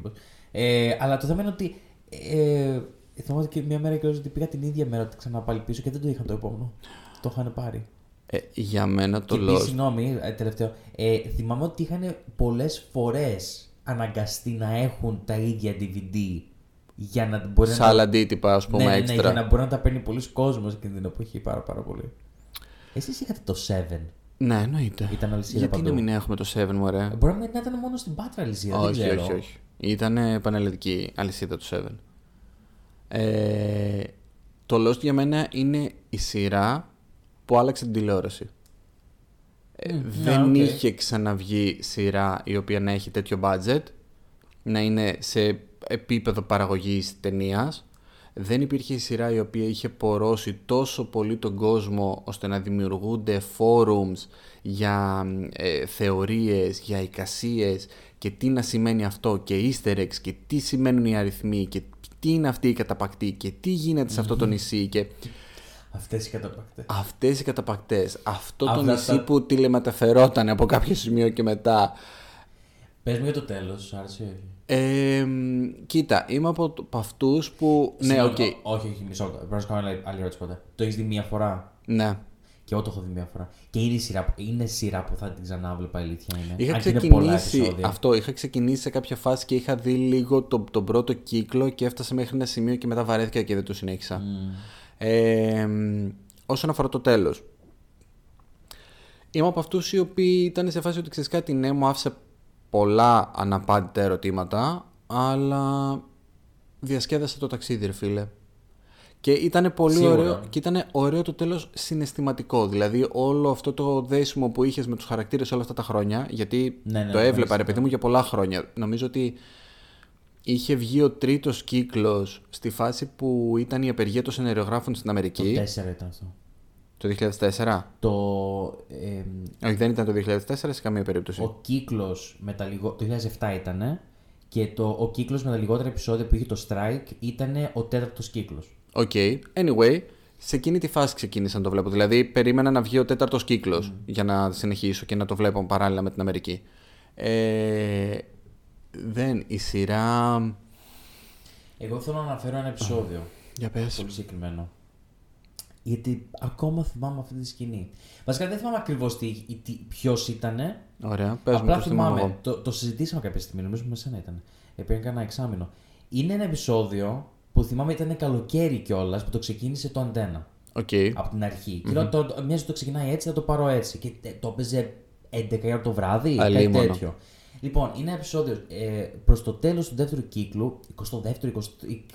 Ε, αλλά το θέμα είναι ότι. Ε, θυμάμαι και μια μέρα και ότι πήγα την ίδια μέρα ότι ξανά πάλι πίσω και δεν το είχαν το επόμενο. Το είχαν πάρει. Ε, για μένα το και επίσης, Lost. συγγνώμη, ε, τελευταίο. Ε, θυμάμαι ότι είχαν πολλές φορές αναγκαστεί να έχουν τα ίδια DVD για να μπορεί να. Σαν αντίτυπα, ας πούμε, ναι, ναι, ναι, έξτρα. για να μπορεί να τα παίρνει πολλοί κόσμος εκείνη την εποχή πάρα, πάρα πολύ. Εσείς είχατε το 7. Ναι, εννοείται. Ήταν αλυσίδα Γιατί παντού. να μην έχουμε το 7, μωρέ; Ε, Μπορεί να ήταν μόνο στην Πάτρα αλυσίδα, δεν όχι, ξέρω. όχι, όχι. Ήταν πανελλαδική αλυσίδα του 7. Ε, το Lost για μένα είναι η σειρά που άλλαξε την τηλεόραση. Ε, Μμ, δεν ναι, οκ. είχε ξαναβγεί σειρά η οποία να έχει τέτοιο budget, να είναι σε επίπεδο παραγωγής ταινίας. Δεν υπήρχε η σειρά η οποία είχε πορώσει τόσο πολύ τον κόσμο ώστε να δημιουργούνται forums για ε, θεωρίες, για εικασίες και τι να σημαίνει αυτό και easter eggs και τι σημαίνουν οι αριθμοί και τι είναι αυτή η καταπακτή και τι γίνεται σε αυτό το νησί και Αυτές οι καταπακτές. αυτές οι καταπακτές, αυτό το Αυτά νησί τα- που τηλεμεταφερόταν από κάποιο σημείο και μετά. Πες μου για το τέλος, σου άρεσε ή όχι; Ε, μ, κοίτα, είμαι από, το- από αυτούς που... Ναι, Συγγνώμη, οκ. ο- Όχι, όχι, μισό. Πρέπει να σου κάνω άλλη- άλλη ερώτηση ποτέ. Το έχεις δει μία φορά; Ναι. Και εγώ το έχω δει μία φορά. Και είναι σειρά, που- είναι σειρά που θα την ξανάβλεπα, η αλήθεια είναι. Είχα Αν και είναι πολλά ξεκινήσει επεισόδια. αυτό, είχα ξεκινήσει σε κάποια φάση και είχα δει λίγο το, τον πρώτο κύκλο και έφτασε μέχρι ένα σημείο και μετά βαρέθηκα και δεν το συνέχισα. Ε, μ, όσον αφορά το τέλος. Είμαι από αυτούς οι οποίοι ήταν σε φάση ότι ξέρεις κάτι, ναι, μου άφησε πολλά αναπάντητα ερωτήματα, αλλά διασκέδασα το ταξίδι, ρε φίλε. Και ήταν πολύ Σίγουρα. ωραίο και ήταν ωραίο το τέλος συναισθηματικό. Δηλαδή όλο αυτό το δέσιμο που είχες με τους χαρακτήρες όλα αυτά τα χρόνια, γιατί Ναι, ναι, το ναι, έβλεπα ρε ναι. παιδί μου για πολλά χρόνια. Νομίζω ότι είχε βγει ο τρίτος κύκλος στη φάση που ήταν η απεργία των σενεριογράφων στην Το Αμερική. 4 ήταν αυτό. Το 2004. Το, ε, Όχι, δεν ήταν το 2004 σε καμία περίπτωση. ο κύκλος με τα λιγο... Το 2007 ήταν και το, ο κύκλος με τα λιγότερα επεισόδια που είχε το Strike ήταν ο τέταρτος κύκλος. Οκ. Anyway, σε εκείνη τη φάση ξεκίνησα να το βλέπω. Δηλαδή, περίμενα να βγει ο τέταρτος κύκλος για να συνεχίσω και να το βλέπω παράλληλα με την Αμερική. Ε, δεν. Η σειρά. Εγώ θέλω να αναφέρω ένα επεισόδιο. Για πες. Πολύ συγκεκριμένο. Γιατί ακόμα θυμάμαι αυτή τη σκηνή. Βασικά δεν θυμάμαι ακριβώς ποιος ήταν. Ωραία. Πες μου Απλά το θυμάμαι θυμάμαι. εγώ. Το, το συζητήσαμε κάποια στιγμή, νομίζω με σένα ήταν. Ε, πριν κάνα εξάμηνο. Είναι ένα επεισόδιο που θυμάμαι ήταν καλοκαίρι κιόλας που το ξεκίνησε το αντένα. Οκ. Από την αρχή Και λέω, το, το, μοιάζει το ξεκινάει έτσι, θα το πάρω έτσι. Και τε- το έπαιζε 11 η ώρα το βράδυ, κάτι Αλίμονο. τέτοιο. Λοιπόν, είναι ένα επεισόδιο ε, προς το τέλος του δεύτερου κύκλου, 22ο,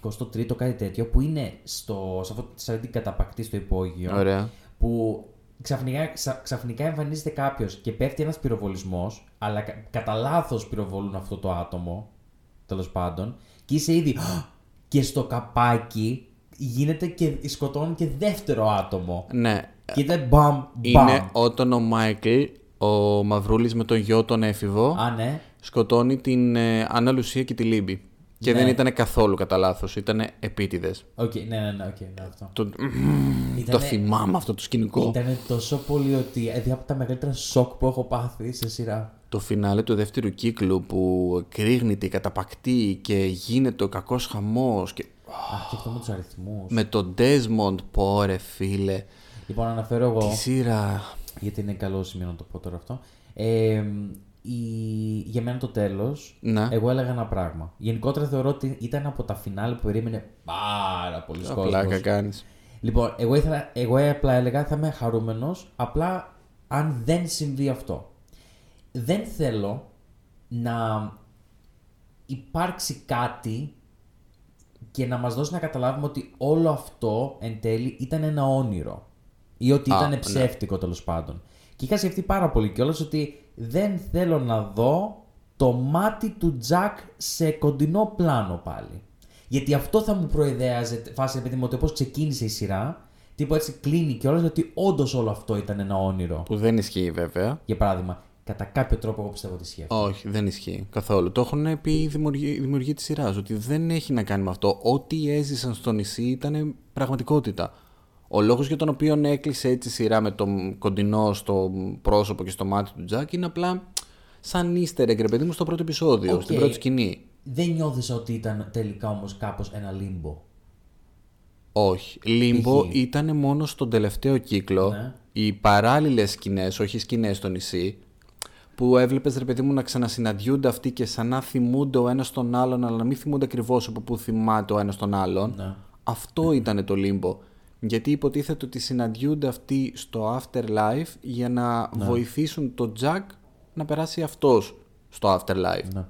23ο, κάτι τέτοιο, που είναι στο, σε, αυτό, σε αυτή την καταπακτή στο υπόγειο. Ωραία. Που ξαφνικά, ξα- ξαφνικά εμφανίζεται κάποιος και πέφτει ένας πυροβολισμός, αλλά κα- κατά λάθος πυροβολούν αυτό το άτομο, τέλος πάντων, και είσαι ήδη. Και στο καπάκι γίνεται και σκοτώνουν και δεύτερο άτομο. Ναι. Και ήταν μπαμ, μπαμ. Είναι όταν ο Μάικλ, ο Μαυρούλης με τον γιο τον έφηβο, Α, ναι. σκοτώνει την ε, Άννα Λουσία και τη Λίμπη. Και Ναι. δεν ήταν καθόλου κατά λάθος, ήταν επίτηδες. Οκ, ναι, ναι, ναι, οκ, ναι, αυτό. Το, Ήτανε- το θυμάμαι αυτό το σκηνικό. Ήταν τόσο πολύ ότι. Δηλαδή από τα μεγαλύτερα σοκ που έχω πάθει σε σειρά. Το φινάλε του δεύτερου κύκλου που εκρήγνυται η καταπακτή και γίνεται ο κακός χαμός και Αχ, και αυτό με τους αριθμούς. με τον Desmond πω ρε φίλε Λοιπόν, αναφέρω εγώ. τη σειρά γιατί είναι καλό σημείο να το πω τώρα αυτό. Ε, η... Για μένα το τέλος, Ναι. εγώ έλεγα ένα πράγμα. Γενικότερα θεωρώ ότι ήταν από τα φινάλε που περίμενε πάρα πολύ κόσμος. Πλάκα κάνεις Λοιπόν, εγώ, ήθελα, εγώ απλά έλεγα θα είμαι χαρούμενος απλά αν δεν συμβεί αυτό. Δεν θέλω να υπάρξει κάτι και να μας δώσει να καταλάβουμε ότι όλο αυτό εν τέλει ήταν ένα όνειρο. Ή ότι Α, ήταν ναι. ψεύτικο τέλος πάντων. Και είχα σκεφτεί πάρα πολύ κιόλας ότι δεν θέλω να δω το μάτι του Τζακ σε κοντινό πλάνο πάλι. Γιατί αυτό θα μου προειδέαζε φάση επειδή μου ότι όπως ξεκίνησε η σειρά, τύπου έτσι κλείνει κιόλας ότι όντως όλο αυτό ήταν ένα όνειρο. που δεν ισχύει βέβαια Για παράδειγμα, κατά κάποιο τρόπο εγώ πιστεύω ότι ισχύει αυτό. όχι δεν ισχύει καθόλου το έχουν πει οι δημιουργοί, οι δημιουργοί της σειράς ότι δεν έχει να κάνει με αυτό ό,τι έζησαν στο νησί ήταν πραγματικότητα ο λόγος για τον οποίο έκλεισε έτσι η σειρά με το κοντινό στο πρόσωπο και στο μάτι του Τζακ είναι απλά σαν easter egg ρε παιδί μου στο πρώτο επεισόδιο Οκ. στην πρώτη σκηνή Δεν νιώθεις ότι ήταν τελικά όμως κάπως ένα limbo. Όχι. Limbo Π.χ. ήταν μόνο στον τελευταίο κύκλο. Ναι. Οι παράλληλες σκηνές, όχι σκηνές στο νησί, που έβλεπες ρε παιδί μου να ξανασυναντιούνται αυτοί και σαν να θυμούνται ο ένας τον άλλον, αλλά να μην θυμούνται ακριβώς από πού θυμάται ο ένας τον άλλον. Ναι. Αυτό ήταν το Limbo. Γιατί υποτίθεται ότι συναντιούνται αυτοί στο Afterlife για να Ναι. βοηθήσουν τον Τζακ να περάσει αυτός στο Afterlife. Ναι.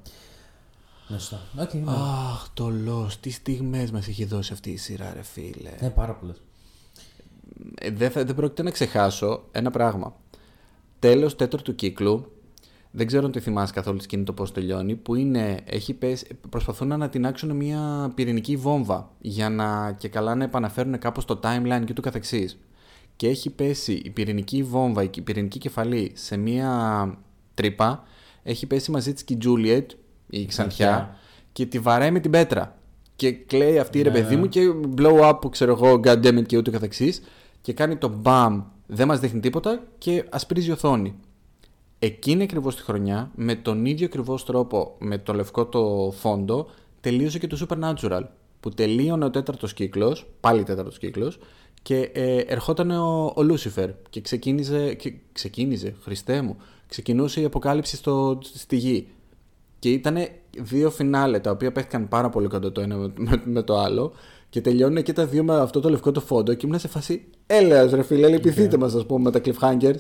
Ναι, σωστά. Οκ, ναι. Αχ, το Lost, τι στιγμές μας έχει δώσει αυτή η σειρά ρε φίλε. Ναι, πάρα πολλές. Ε, δεν, θα, δεν πρόκειται να ξεχάσω ένα πράγμα. Τέλος τέταρτου κύκλου Δεν ξέρω αν τη θυμάσαι καθόλου τη σκηνή το πώς τελειώνει. Που είναι, έχει πέσει, προσπαθούν να ανατινάξουν μια πυρηνική βόμβα για να και καλά να επαναφέρουν κάπως το timeline και ούτω καθεξής. Και έχει πέσει η πυρηνική βόμβα, η πυρηνική κεφαλή σε μια τρύπα. Έχει πέσει μαζί της και η Τζούλιετ, η Ξανθιά, Ξανθιά. και τη βαράει με την πέτρα. Και κλαίει αυτή ρε Ναι. παιδί μου και blow up, ξέρω εγώ, god damn it και ούτω καθεξής. Και κάνει το bam, δεν μας δείχνει τίποτα και ασπρίζει η οθόνη. Εκείνη ακριβώς τη χρονιά, με τον ίδιο ακριβώς τρόπο, με το λευκό το φόντο, τελείωσε και το Supernatural. Που τελείωνε ο τέταρτος κύκλος, πάλι τέταρτος κύκλος, και ε, ερχόταν ο, ο Λούσιφερ και ξεκίνησε. Και, ξεκίνησε, Χριστέ μου. Ξεκινούσε η αποκάλυψη στο, στη γη. Και ήταν δύο φινάλε τα οποία παίχτηκαν πάρα πολύ κοντά το ένα με, με- με το άλλο. Και τελειώνουν και τα δύο με αυτό το λευκό το φόντο. Και ήμουν σε φάση. Έλεας, ρε φίλε, λυπηθείτε μας, ας πούμε, με τα cliffhangers.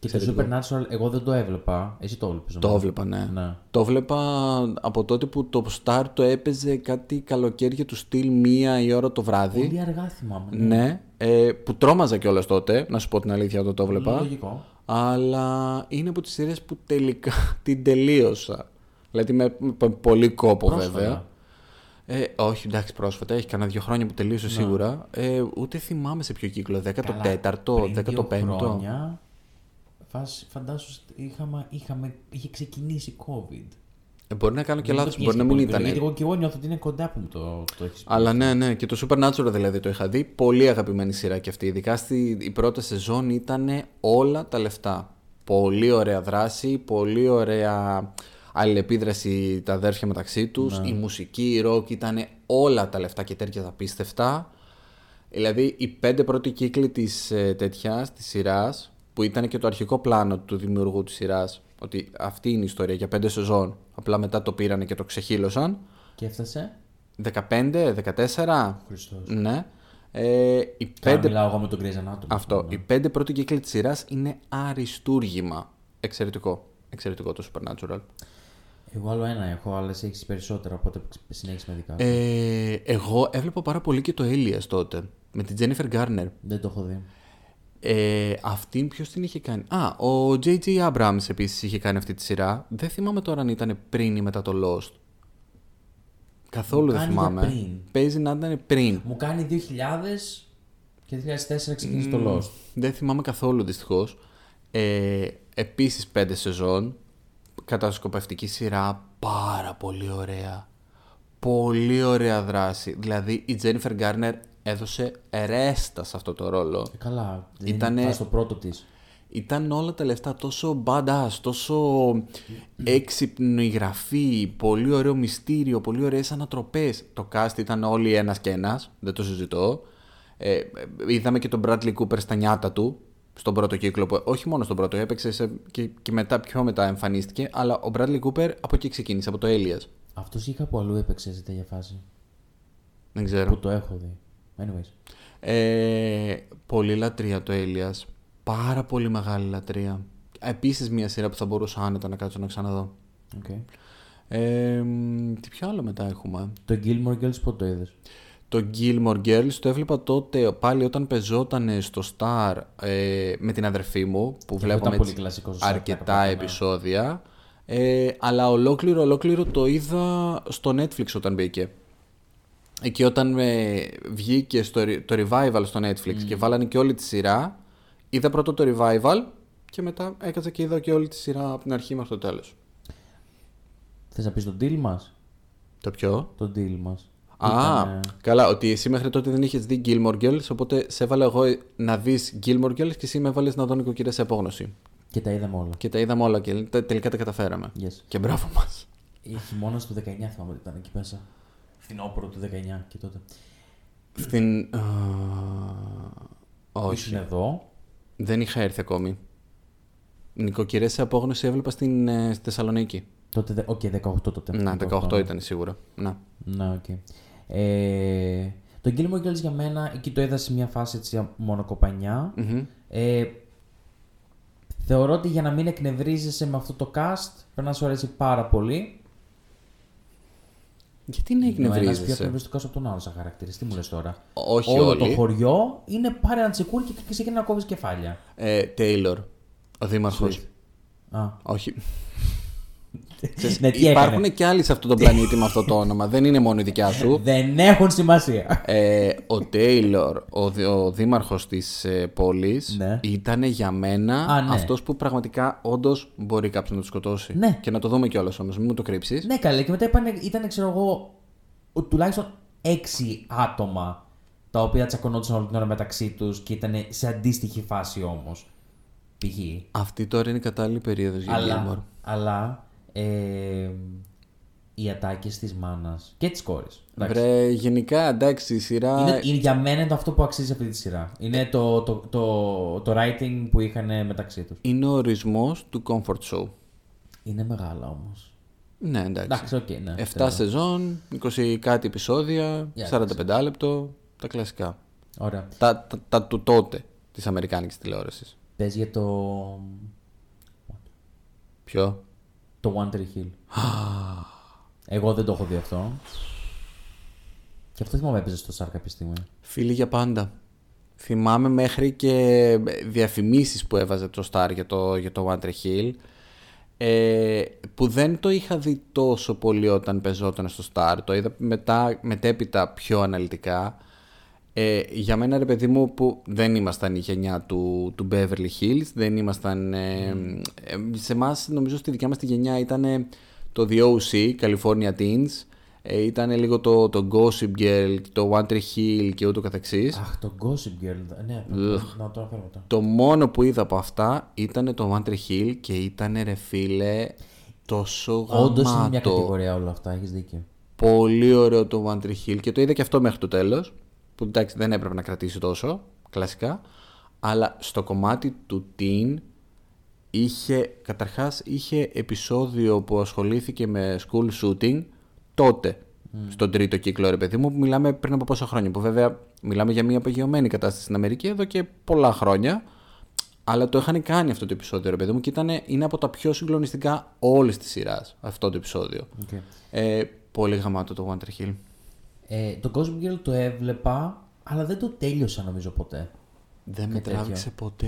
Και το Supernatural, εγώ δεν το έβλεπα. Εσύ το έβλεπες. Το νομίζω. έβλεπα, ναι. Ναι. Το έβλεπα από τότε που το Star το έπαιζε κάτι καλοκαίρια του στυλ μία η ώρα το βράδυ. Πολύ αργά θυμάμαι. Ναι, ε, που τρόμαζα κιόλας τότε, να σου πω την αλήθεια όταν το έβλεπα. Λογικό. Αλλά είναι από τις σειρές που τελικά την τελείωσα. Δηλαδή με, με πολύ κόπο Πρόσφατα. βέβαια. Ε, όχι, εντάξει, πρόσφατα. Έχει κανένα δύο χρόνια που τελείωσε σίγουρα. Ε, ούτε θυμάμαι σε ποιο κύκλο. 14ο, Πριν δύο 15ο. χρόνια, φας- φαντάσου είχαμε, είχαμε, είχε ξεκινήσει COVID. Ε, μπορεί να κάνω και Μην το λάθος, πιέσεις μπορεί να μην πολύ ήταν. περίπου, Γιατί εγώ και εγώ νιώθω ότι είναι κοντά που μου το, το έχεις πει. Αλλά ναι, ναι, και το Supernatural δηλαδή το είχα δει. Πολύ αγαπημένη σειρά και αυτή. Ειδικά στη η πρώτη σεζόν ήταν όλα τα λεφτά. Πολύ ωραία δράση, πολύ ωραία αλληλεπίδραση τα αδέρφια μεταξύ τους. Η μουσική, η ροκ ήταν όλα τα λεφτά και τέτοια απίστευτα. Δηλαδή οι πέντε πρώτοι κύκλοι της ε, τέτοιας, της σειράς, που ήταν και το αρχικό πλάνο του δημιουργού της σειράς, ότι αυτή είναι η ιστορία για πέντε σεζόν, απλά μετά το πήρανε και το ξεχύλωσαν. Και έφτασε; 15, 14. Χριστός. Ναι. Ε, οι Πέντε... πέντε... μιλάω εγώ με τον Grey's Anatomy. Αυτό. Οι πέντε πρώτοι κύκλοι της σειράς είναι αριστούργημα. Εξαιρετικό. Εξαιρετικό το Supernatural. Εγώ άλλο ένα έχω, αλλά εσύ έχεις περισσότερα, οπότε συνέχισε με δικά σου. Ε, εγώ έβλεπα πάρα πολύ και το Elias τότε. Με την Jennifer Garner. Δεν το έχω δει. Ε, αυτήν ποιος την είχε κάνει; Α, ο J.J. Abrams επίσης είχε κάνει αυτή τη σειρά. Δεν θυμάμαι τώρα αν ήταν πριν ή μετά το Lost. Καθόλου Μου δεν κάνει για θυμάμαι. πριν. Παίζει να ήταν πριν. Μου κάνει 2000 και 2004 ξεκίνησε το Lost. Δεν θυμάμαι καθόλου δυστυχώς. Ε, Επίσης πέντε σεζόν. Κατασκοπευτική σειρά. Πάρα πολύ ωραία. Πολύ ωραία δράση. Δηλαδή η Jennifer Garner έδωσε ρέστα σε αυτό το ρόλο. Ε, καλά. δεν Ήτανε- είναι στο πρώτο της. Ήταν όλα τα λεφτά τόσο badass, τόσο έξυπνη γραφή, πολύ ωραίο μυστήριο, πολύ ωραίες ανατροπές. Το cast ήταν όλοι ένας και ένας, δεν το συζητώ. Ε, ε, είδαμε και τον Bradley Cooper στα νιάτα του, στον πρώτο κύκλο, που, όχι μόνο στον πρώτο, έπαιξε σε, και, και μετά, πιο μετά εμφανίστηκε, αλλά ο Bradley Cooper από εκεί ξεκίνησε, από το Elias. Αυτός είχα από αλλού έπαιξε σε τέτοια φάση. Δεν ξέρω. Που το έχω δει. Anyways. Ε, πολύ λατρεία το Elias. Πάρα πολύ μεγάλη λατρεία. Επίσης μια σειρά που θα μπορούσα άνετα να κάτσω να ξαναδώ. Okay. Ε, μ, τι πιο άλλο μετά έχουμε; Το Gilmore Girls πότε το είδες; Το Gilmore Girls το έβλεπα τότε πάλι όταν πεζόταν στο Star ε, με την αδερφή μου που αυτό βλέπαμε ήταν πολύ έτσι κλασικό στο Star, αρκετά πλάκα, ναι. επεισόδια. Ε, αλλά ολόκληρο, ολόκληρο το είδα στο Netflix όταν μπήκε. Εκεί όταν ε, βγήκε στο, re- το revival στο Netflix και βάλανε και όλη τη σειρά, είδα πρώτο το revival και μετά έκατσα και είδα και όλη τη σειρά από την αρχή μέχρι το τέλος. Θες να πεις το deal μας; Το ποιο; Το deal μας. Α, Ήτανε- καλά, ότι εσύ μέχρι τότε δεν είχες δει Gilmore Girls, οπότε σε έβαλα εγώ να δεις Gilmore Girls και εσύ με έβαλες να δω νοικοκυρές σε απόγνωση. Και τα είδαμε όλα. Και τα είδαμε όλα και τε- τελικά τα καταφέραμε. Yes. Και μπράβο μας. Η χειμώνα του 19 θυμάμαι ότι ήταν εκεί μέσα. Φθινόπωρο του 19 και τότε. Στην. α, όχι. Ήσουν εδώ. Δεν είχα έρθει ακόμη. Νοικοκυρές σε απόγνωση έβλεπα στην ε, στη Θεσσαλονίκη. Τότε, δε- οκ, 18 τότε. Να, 18 ήταν σίγουρα. Να. Να, οκ. Ε, το Gilmore Girls για μένα, εκεί το είδα σε μια φάση έτσι μονοκοπανιά. Μμμ. Ε, θεωρώ ότι για να μην εκνευρίζεσαι με αυτό το cast, πρέπει να σου αρέσει πάρα πολύ. Γιατί να Είναι ο ένας πιο εκνευρίζεσαι. εκνευριστικός από τον άλλο σαν χαρακτήρας. Τι μου λες τώρα; Όχι Όλο όλοι. το χωριό είναι πάρε ένα τσεκούρι και ξεκινά να κόβεις κεφάλια. Ε, Taylor, ο δήμαρχος. Sweet. Α. Όχι. Ναι, τι Υπάρχουν έκανε. και άλλοι σε αυτόν τον πλανήτη με αυτό το όνομα. Δεν είναι μόνο η δικιά σου. Δεν έχουν σημασία. Ε, ο Τέιλορ, ο, δη- ο δήμαρχος της ε, πόλης, Ναι. ήταν για μένα Α, ναι. αυτός που πραγματικά όντως μπορεί κάποιος να το σκοτώσει. Ναι. Και να το δούμε κιόλας όμως, μην μου το κρύψεις. ναι, καλέ. Και μετά είπανε, ήταν, ξέρω εγώ, ο- τουλάχιστον έξι άτομα τα οποία τσακωνόντουσαν όλη την ώρα μεταξύ τους και ήταν σε αντίστοιχη φάση όμως. Π.χ. Αυτή τώρα είναι η κατάλληλη περίοδος για Gilmore. Αλλά, αλλά ε, οι ατάκες της μάνας και της κόρης. εντάξει. Βρε, γενικά εντάξει η σειρά. Είναι, είναι, για μένα είναι αυτό που αξίζει αυτή τη σειρά. Είναι το, το, το, το writing που είχαν μεταξύ τους. είναι ο ορισμός του comfort show. Είναι μεγάλα όμως. Ναι, εντάξει. Εντάξει, οκ, ναι. 7 θέλω. σεζόν, 20 κάτι επεισόδια, Για 45 λεπτό, τα κλασικά. Ωραία. Τα, τα, τα του τότε της Αμερικάνικης τηλεόρασης. Πες για το, Ποιο; Το One Tree Hill. Εγώ δεν το έχω δει αυτό. Και αυτό θυμάμαι έπαιζε στο Star κάποια στιγμή. Φίλοι για πάντα. Θυμάμαι μέχρι και διαφημίσεις που έβαζε το Star για το, για το One Tree Hill ε, που δεν το είχα δει τόσο πολύ όταν πεζόταν στο Star. Το είδα μετά, μετέπειτα πιο αναλυτικά. Ε, για μένα ρε παιδί μου που δεν ήμασταν η γενιά του, του Beverly Hills, δεν ήμασταν... Ε, ε, σε εμάς νομίζω στη δικιά μας τη γενιά ήταν το The OC, California Teens, ε, ήταν λίγο το, το Gossip Girl, το One Tree Hill και ούτω καθεξής. Αχ, το Gossip Girl. Ναι, να, να το αναφέρω μετά. Το μόνο που είδα από αυτά ήταν το One Tree Hill και ήταν ρε φίλε τόσο γαμάτο. Όντως είναι μια κατηγορία όλα αυτά, έχεις δίκιο. Πολύ ωραίο το One Tree Hill και το είδα και αυτό μέχρι το τέλος που εντάξει δεν έπρεπε να κρατήσει τόσο κλασικά αλλά στο κομμάτι του teen είχε καταρχάς είχε επεισόδιο που ασχολήθηκε με school shooting τότε στον τρίτο κύκλο ρε παιδί μου που μιλάμε πριν από πόσα χρόνια που βέβαια μιλάμε για μια απογειωμένη κατάσταση στην Αμερική εδώ και πολλά χρόνια αλλά το είχαν κάνει αυτό το επεισόδιο ρε παιδί μου και ήταν, είναι από τα πιο συγκλονιστικά όλης της σειράς αυτό το επεισόδιο Okay. ε, πολύ γαμάτο το One Tree Hill. Ε, το Gossip Girl το έβλεπα, αλλά δεν το τέλειωσα νομίζω ποτέ. Δεν με τέτοιο. τράβηξε ποτέ.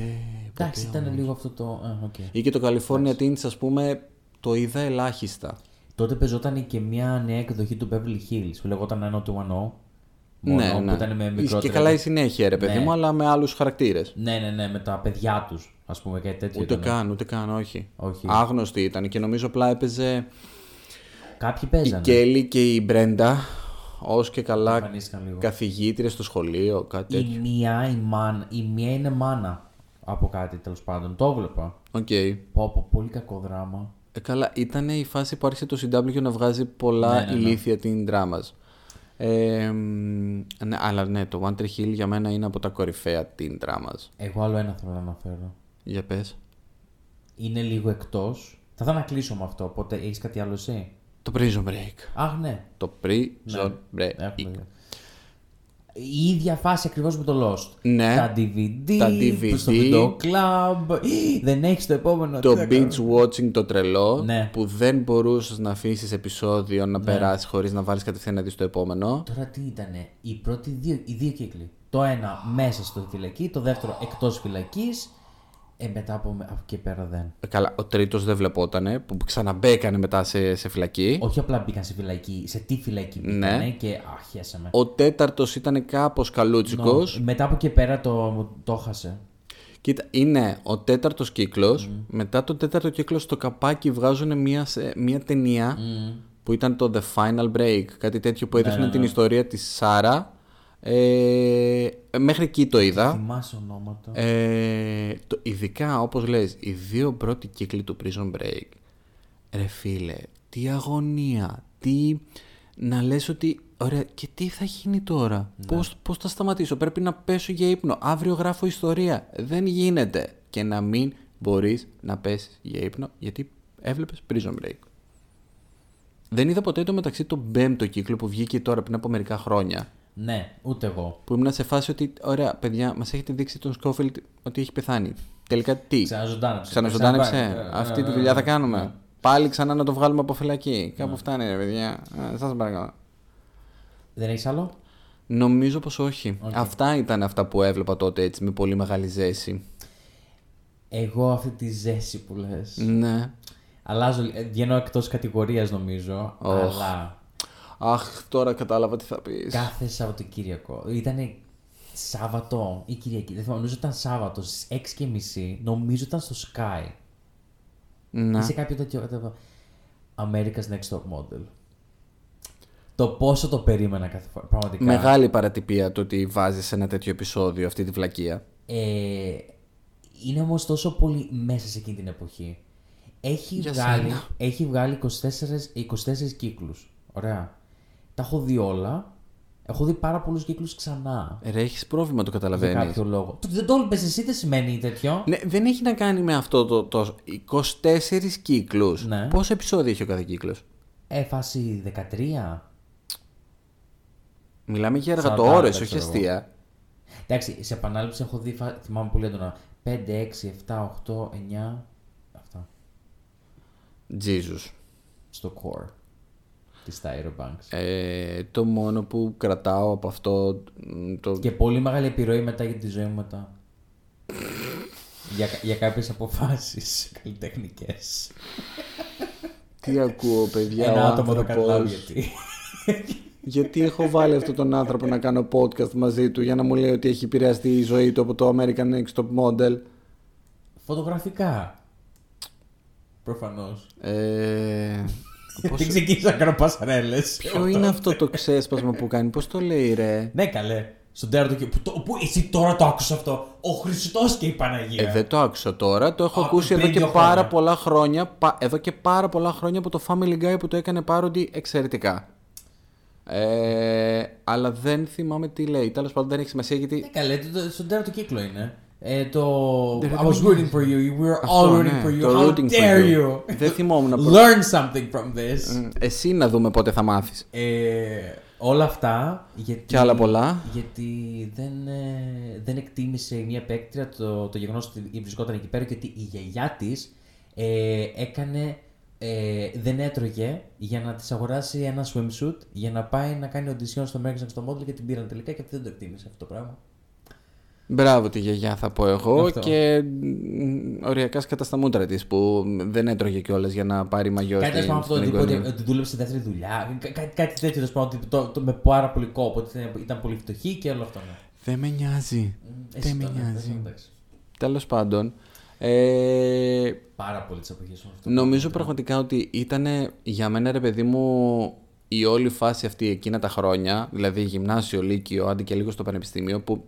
Εντάξει, ποτέ ήταν όμως. λίγο αυτό το. Α, οκ. Ή και το California Teens, ας πούμε, το είδα ελάχιστα. Τότε παίζονταν και μια νέα εκδοχή του Beverly Hills που λεγόταν 90210 μόνο, ναι, που ναι. ήταν με Και μικρότερα. καλά η συνέχεια, ρε παιδί Ναι. μου, αλλά με άλλους χαρακτήρες. Ναι, ναι, ναι, με τα παιδιά τους, ας πούμε, κάτι τέτοιο. Ούτε ήταν. καν, ούτε καν, όχι. Όχι. Άγνωστη ήταν και νομίζω απλά έπαιζε Κάποιοι η παίζανε. Κέλλη και η Μπρέντα ως και καλά Εμφανίστηκαν λίγο. καθηγήτρες στο σχολείο, κάτι Η τέτοιο. μία, η, μάνα, η μία είναι μάνα από κάτι τέλος πάντων. Το έβλεπα. Οκ. Πω, πω, πολύ κακό δράμα. Ε, καλά, ήταν η φάση που άρχισε το CW να βγάζει πολλά Ναι, ναι, ναι. ηλίθια teen dramas. Ε, μ, ναι, αλλά ναι, το One Tree Hill για μένα είναι από τα κορυφαία teen dramas. Εγώ άλλο ένα θέλω να αναφέρω. Για πες. Είναι λίγο εκτός. Θα ήθελα να κλείσω με αυτό, οπότε έχεις κάτι άλλο εσύ; Το Prison Break. Αχ, ναι. Το Prison Break. Έχουμε δει. Η ίδια φάση ακριβώς με το Lost. Ναι. Τα DVD, Τα DVD. στο video club. Δεν έχεις το επόμενο. Το τι θα binge κάνω; watching το τρελό Ναι. που δεν μπορούσες να αφήσεις επεισόδιο να περάσεις χωρίς να βάλεις κατευθείαν να δεις το επόμενο. Τώρα τι ήτανε, οι πρώτοι δύο, οι δύο κύκλοι. Το ένα μέσα στο φυλακή, το δεύτερο εκτός φυλακής. Ε, μετά από, από εκεί πέρα δεν. Ε, Καλά, ο τρίτος δεν βλεπότανε που ξαναμπέκανε μετά σε, σε φυλακή. Όχι απλά μπήκαν σε φυλακή, σε τι φυλακή μπήκανε Ναι. και αχιάσε με. Ο τέταρτος ήταν κάπως καλούτσικος. Μετά από εκεί πέρα το, το χάσε. Κοίτα, είναι ο τέταρτος κύκλος. Μετά το τέταρτο κύκλο στο καπάκι βγάζουν μια, σε- μια ταινία που ήταν το The Final Break. Κάτι τέτοιο που έδειχνε την ιστορία της Σάρα. Ε, μέχρι εκεί το είδα. Θυμάσαι ονόματα. Ε, το, ειδικά όπως λες, οι δύο πρώτοι κύκλοι του Prison Break. Ρε φίλε, τι αγωνία, τι... Να λες ότι, ωραία, και τι θα γίνει τώρα, πώς, πώς θα σταματήσω, πρέπει να πέσω για ύπνο, αύριο γράφω ιστορία. Δεν γίνεται. Και να μην μπορείς να πέσεις για ύπνο, γιατί έβλεπες Prison Break. Δεν είδα ποτέ το μεταξύ τον πέμπτο κύκλο που βγήκε τώρα πριν από μερικά χρόνια. Ναι, ούτε εγώ. Που ήμουν σε φάση ότι, ωραία, παιδιά, μας έχετε δείξει τον Σκόφελτ ότι έχει πεθάνει. Τελικά τι; Ξαναζωντάνεψε. Ξαναζωντάνεψε. Ξαναπάει. Αυτή τη Ε, δουλειά ε, θα ε, κάνουμε. Πάλι ξανά να το βγάλουμε από φυλακή. Κάπου φτάνει, ρε παιδιά. Σας παρακαλώ. Δεν έχεις άλλο; Νομίζω πως όχι. Αυτά ήταν αυτά που έβλεπα τότε έτσι με πολύ μεγάλη ζέση. Εγώ αυτή τη ζέση που λες. Ναι. Αλλάζω, ε, βγαίνω εκτός κατηγορίας νομίζω, Οχ. αλλά Αχ, τώρα κατάλαβα τι θα πεις. κάθε Σαββατοκύριακο. Ήταν Σάββατο ή Κυριακή, δεν θυμάμαι, νομίζω ήταν Σάββατο στις 6.30, νομίζω ήταν στο Sky. Ναι. Ή σε κάποιο τέτοιο. τέτοιο- America's Next Top Model. Το πόσο το περίμενα κάθε φορά. Πραγματικά. Μεγάλη παρατυπία το ότι βάζεις ένα τέτοιο επεισόδιο αυτή τη βλακεία. Ε, είναι όμως τόσο πολύ μέσα σε εκείνη την εποχή. Έχει Για βγάλει, σένα. έχει βγάλει 24, 24 κύκλους. Ωραία. Τα έχω δει όλα. Έχω δει πάρα πολλούς κύκλους ξανά. Ρε, έχεις πρόβλημα, το Για καταλαβαίνεις. κάποιο λόγο. Το ότι δεν το έλειπες εσύ δεν σημαίνει τέτοιο. Ναι, δεν έχει να κάνει με αυτό το, το 24 κύκλους. Ναι. Πόσα επεισόδια έχει ο κάθε κύκλος; Ε, φάση 13. Μιλάμε για 40, εργατόρε, όχι ξέρω εγώ. αστεία. Εντάξει, σε επανάληψη έχω δει, φα- θυμάμαι πολύ έντονα. 5, 6, 7, 8, 9. Αυτά. Jesus. Στο core της Tyra Banks. Ε, το μόνο που κρατάω από αυτό. μ, Το... Και πολύ μεγάλη επιρροή μετά για τη ζωή μου μετά. για, για κάποιες αποφάσεις καλλιτεχνικές. Τι ακούω, παιδιά. Ένα ο άτομο το άνθρωπος. καταλάβει γιατί. Γιατί έχω βάλει αυτόν τον άνθρωπο να κάνω podcast μαζί του για να μου λέει ότι έχει επηρεαστεί η ζωή του από το American Next Top Model; Φωτογραφικά. Προφανώς. Ε, Δεν ξεκίνησα να κάνω πασαρέλες. ποιο είναι αυτό το ξέσπασμα που κάνει, πώς το λέει ρε; Ναι, καλέ. Στον τέρατο και. Που, το- που εσύ τώρα το άκουσα αυτό; Ο Χριστός και η Παναγία. Ε, δεν το άκουσα τώρα, το έχω Α, ακούσει πριν εδώ και δύο πάρα χρόνια. πολλά χρόνια. πα- εδώ και πάρα πολλά χρόνια από το Family Guy που το έκανε πάροντι εξαιρετικά. Ε, αλλά δεν θυμάμαι τι λέει. Τέλος πάντων δεν έχει σημασία γιατί. Ναι, καλέ. το- το- Στον τέρατο κύκλο είναι. Ε, το. Δεν I δεν was με rooting νοιάζει. for you. We were Αυτό, all rooting ναι, for you. το How rooting for dare you. you. Δεν θυμόμουν προ- Learn something from this; Μ, Εσύ να δούμε πότε θα μάθεις. Ε, όλα αυτά γιατί, Και άλλα πολλά. γιατί δεν, ε, δεν εκτίμησε μια παίκτρια το, το γεγονός ότι βρισκόταν εκεί πέρα και ότι η γιαγιά της ε, έκανε. Ε, δεν έτρωγε για να της αγοράσει ένα swimsuit για να πάει να κάνει audition στο American Next Top Model και την πήραν τελικά και αυτή δεν το εκτίμησε αυτό το πράγμα. Μπράβο τη γιαγιά θα πω εγώ Αυτό. και μ, οριακά σκατά στα μούτρα της που δεν έτρωγε κιόλας για να πάρει μαγιό Κάτι στην, τέλο πάντων αυτό στην ότι, ότι, εγγονία. ότι δούλεψε δεύτερη δουλειά. Κά- Κάτι, κάτι τέτοιο τέλο πάντων ότι το, το, με πάρα πολύ κόπο. Ότι ήταν, ήταν πολύ φτωχή και όλο αυτό. Ναι. Δεν με νοιάζει. Εσύ Δεν με το, ναι, νοιάζει. εντάξει. Τέλος πάντων. Ε, Πάρα πολύ τις εποχέ μου αυτό. νομίζω πραγματικά ότι ήταν για μένα ρε παιδί μου η όλη φάση αυτή εκείνα τα χρόνια, δηλαδή γυμνάσιο, λύκειο, άντε και λίγο στο πανεπιστήμιο, που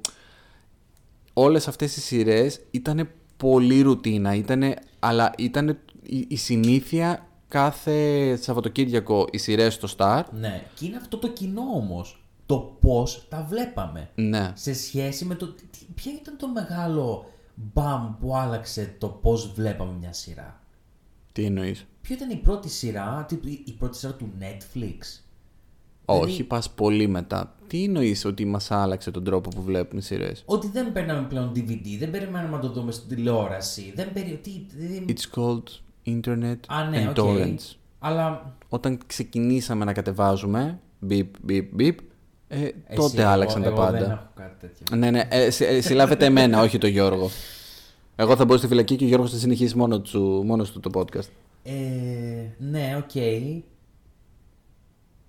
όλες αυτές οι σειρές ήταν πολύ ρουτίνα, ήτανε, αλλά ήταν η, η συνήθεια κάθε Σαββατοκύριακο οι σειρές στο Star. Ναι, και είναι αυτό το κοινό όμως. Το πώς τα βλέπαμε. Ναι. Σε σχέση με το. τι- τι- Ποιο ήταν το μεγάλο μπαμ που άλλαξε το πώς βλέπαμε μια σειρά; Τι εννοείς; Ποιο ήταν η πρώτη σειρά, τι- η η πρώτη σειρά του Netflix; Όχι, Δηλαδή- πας πολύ μετά. Τι εννοείς ότι μας άλλαξε τον τρόπο που βλέπουμε σειρές; Ότι δεν παίρναμε πλέον DVD, δεν περιμέναμε να το δούμε στην τηλεόραση. Δεν περι... τι, δεν- It's called Internet Α, ναι, and OK. Torrents. Αλλά. Όταν ξεκινήσαμε να κατεβάζουμε, beep, beep, beep, ε, εσύ, τότε εγώ- άλλαξαν τα εγώ πάντα. Δεν έχω κάτι τέτοιο. Ναι, ναι, ε, συ- ε, συλλάβετε εμένα, όχι τον Γιώργο. Εγώ θα μπω στη φυλακή και ο Γιώργος θα συνεχίσει μόνο του, μόνος του το podcast. Ε, ναι, οκ.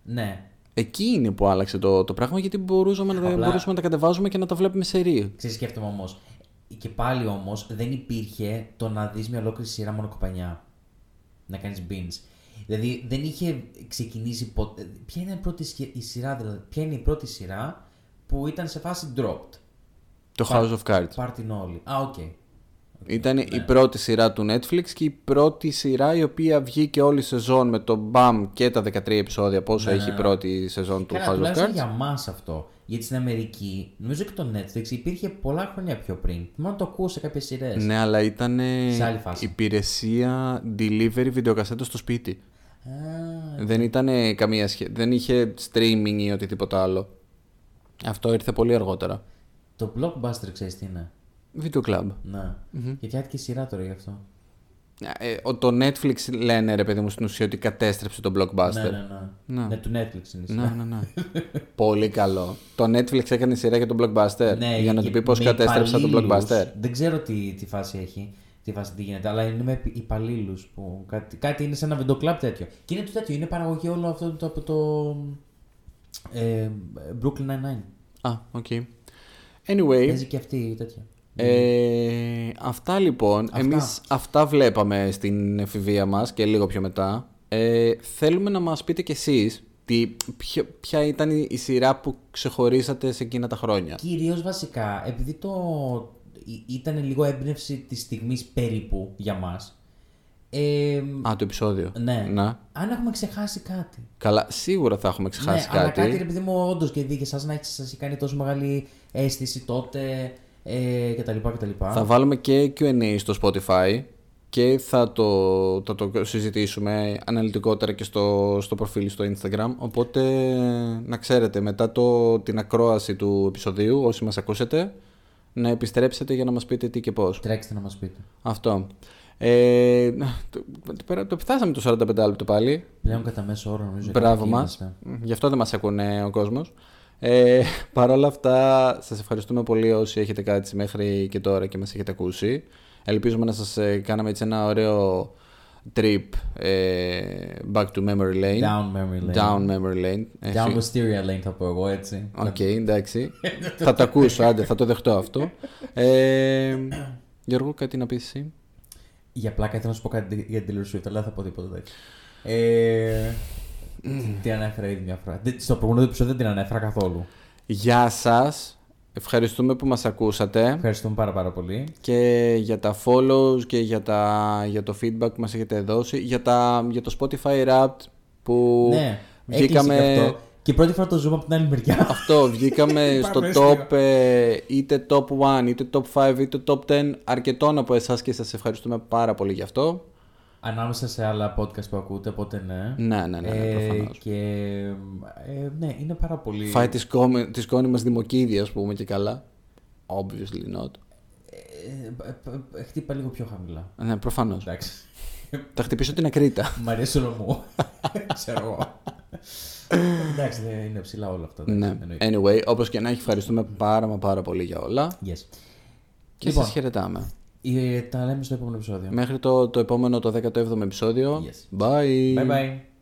Ναι. Εκεί είναι που άλλαξε το, το πράγμα γιατί μπορούσαμε να, τα- Απλά- μπορούσαμε να τα κατεβάζουμε και να τα βλέπουμε σερί. Ξέρεις, σκέφτομαι όμως. Και πάλι όμως δεν υπήρχε το να δεις μια ολόκληρη σειρά μονοκοπανιά. Να κάνεις binge. Δηλαδή δεν είχε ξεκινήσει ποτέ. Ποια είναι η πρώτη σχε- η σειρά, δηλαδή, ποια είναι η πρώτη σειρά που ήταν σε φάση dropped. Το Πα- House of Cards. Πάρ' την όλη. Α, οκ. Ήταν Ναι. η πρώτη σειρά του Netflix και η πρώτη σειρά η οποία βγήκε όλη η σεζόν με το BAM και τα 13 επεισόδια πόσο Ναι, έχει ναι, η ναι. πρώτη σεζόν του Καλά, House of τουλάχιστον Cards. για μας αυτό. Γιατί στην Αμερική, νομίζω και το Netflix υπήρχε πολλά χρόνια πιο πριν. Μόνο το ακούω σε κάποιες σειρές. Ναι, αλλά ήταν Σε άλλη φάση. υπηρεσία delivery βιντεοκασέτο στο σπίτι. Α, Δεν ήταν καμία σχέση. Δεν είχε streaming ή οτιδήποτε άλλο. Αυτό ήρθε πολύ αργότερα. το blockbuster ξέρεις τι είναι; Video Club. Ναι. Γιατί άτυχε σειρά τώρα γι' αυτό. Ε, ο- το Netflix λένε ρε παιδί μου στην ουσία ότι κατέστρεψε τον blockbuster. Ναι, ναι, ναι. Ναι. Ναι, του Netflix είναι η Ναι, σειρά. ναι, ναι. Πολύ καλό. Το Netflix έκανε σειρά για τον blockbuster. Ναι, για να και του πει πώς με κατέστρεψα τον υπαλλήλους. blockbuster. Δεν ξέρω τι, τι φάση έχει. τι βάση τι γίνεται. Αλλά είναι με υπαλλήλους που κάτι, κάτι είναι σαν ένα βεντοκλάπ τέτοιο. Και είναι το τέτοιο, είναι παραγωγή όλο αυτό το, από το. Ε, Brooklyn Nine-Nine. Α, OK. Anyway, Παίζει και αυτή η τέτοια. Ε, αυτά λοιπόν. Αυτά. Εμείς αυτά βλέπαμε στην εφηβεία μας και λίγο πιο μετά. Ε, θέλουμε να μας πείτε κι εσείς τι, ποια, ποια ήταν η, η σειρά που ξεχωρίσατε σε εκείνα τα χρόνια. Κυρίως βασικά, επειδή το ή- ήταν λίγο έμπνευση της στιγμής περίπου για μας. Ε, Α, το επεισόδιο. ναι. Να. Αν έχουμε ξεχάσει κάτι. Καλά, σίγουρα θα έχουμε ξεχάσει ναι, αλλά κάτι. κάτι, επειδή μου όντως και δει και εσά να έχεις σας έχει κάνει τόσο μεγάλη αίσθηση τότε ε, κτλ. κτλ. Θα βάλουμε και Q&A στο Spotify και θα το, θα το συζητήσουμε αναλυτικότερα και στο, στο προφίλ στο Instagram. Οπότε να ξέρετε μετά το, την ακρόαση του επεισοδίου, όσοι μας ακούσετε, να επιστρέψετε για να μας πείτε τι και πώς. Τρέξτε να μας πείτε. Αυτό. Ε, το, το, το φτάσαμε το 45 λεπτό πάλι. Πλέον κατά μέσο όρο νομίζω. Μπράβο εκεί μας. είμαστε. Γι' αυτό δεν μας ακούνε ο κόσμος. Ε, Παρ' όλα αυτά, σας ευχαριστούμε πολύ όσοι έχετε κάτσει μέχρι και τώρα και μας έχετε ακούσει. Ελπίζουμε να σας ε, κάναμε έτσι ένα ωραίο trip ε, back to memory lane. Down memory lane. Down memory lane. Ε, Down φι- Wisteria lane θα πω εγώ έτσι. Οκ, εντάξει. θα το ακούσω, άντε, θα το δεχτώ αυτό. Ε, Γιώργο, κάτι να πεις εσύ; Για πλάκα ήθελα να σου πω κάτι για την Taylor Swift, αλλά δεν θα πω τίποτα τέτοιο. Ε, την ανέφερα ήδη μια φορά. Δεν- Στο προηγούμενο επεισόδιο δεν την ανέφερα καθόλου. Γεια σας. Ευχαριστούμε που μας ακούσατε. Ευχαριστούμε πάρα πάρα πολύ. και για τα follows και για, τα, για το feedback που μας έχετε δώσει, για, τα, για το Spotify Wrapped που ναι, βγήκαμε... έκλεισε και αυτό. Και πρώτη φορά το ζούμε από την άλλη μεριά. Αυτό, βγήκαμε στο Πάμε top ε, είτε top 1, είτε top 5, είτε top 10 αρκετών από εσάς και σας ευχαριστούμε πάρα πολύ γι' αυτό. Ανάμεσα σε άλλα podcast που ακούτε, οπότε ναι. Ναι, ναι, ναι, ναι προφανώς. και ε, ναι, είναι πάρα πολύ. Φάει τη σκόνη, τη σκόνη μας δημοκίδια, ας πούμε και καλά. Obviously not. Ε, ε, ε, χτύπα λίγο πιο χαμηλά. Ναι, προφανώς. Εντάξει. Θα χτυπήσω την ακρίτα. Μ' αρέσει όλο μου. Ξέρω εγώ. Εντάξει, δεν είναι ψηλά όλα αυτά. ναι. εντάξει, εννοείται. Anyway, όπως και να έχει, ευχαριστούμε πάρα μα πάρα πολύ για όλα. Yes. Και Λοιπόν. σας χαιρετάμε. Ε, τα λέμε στο επόμενο επεισόδιο. Μέχρι το, το επόμενο, το 17ο επεισόδιο. Yes. Bye. Bye bye.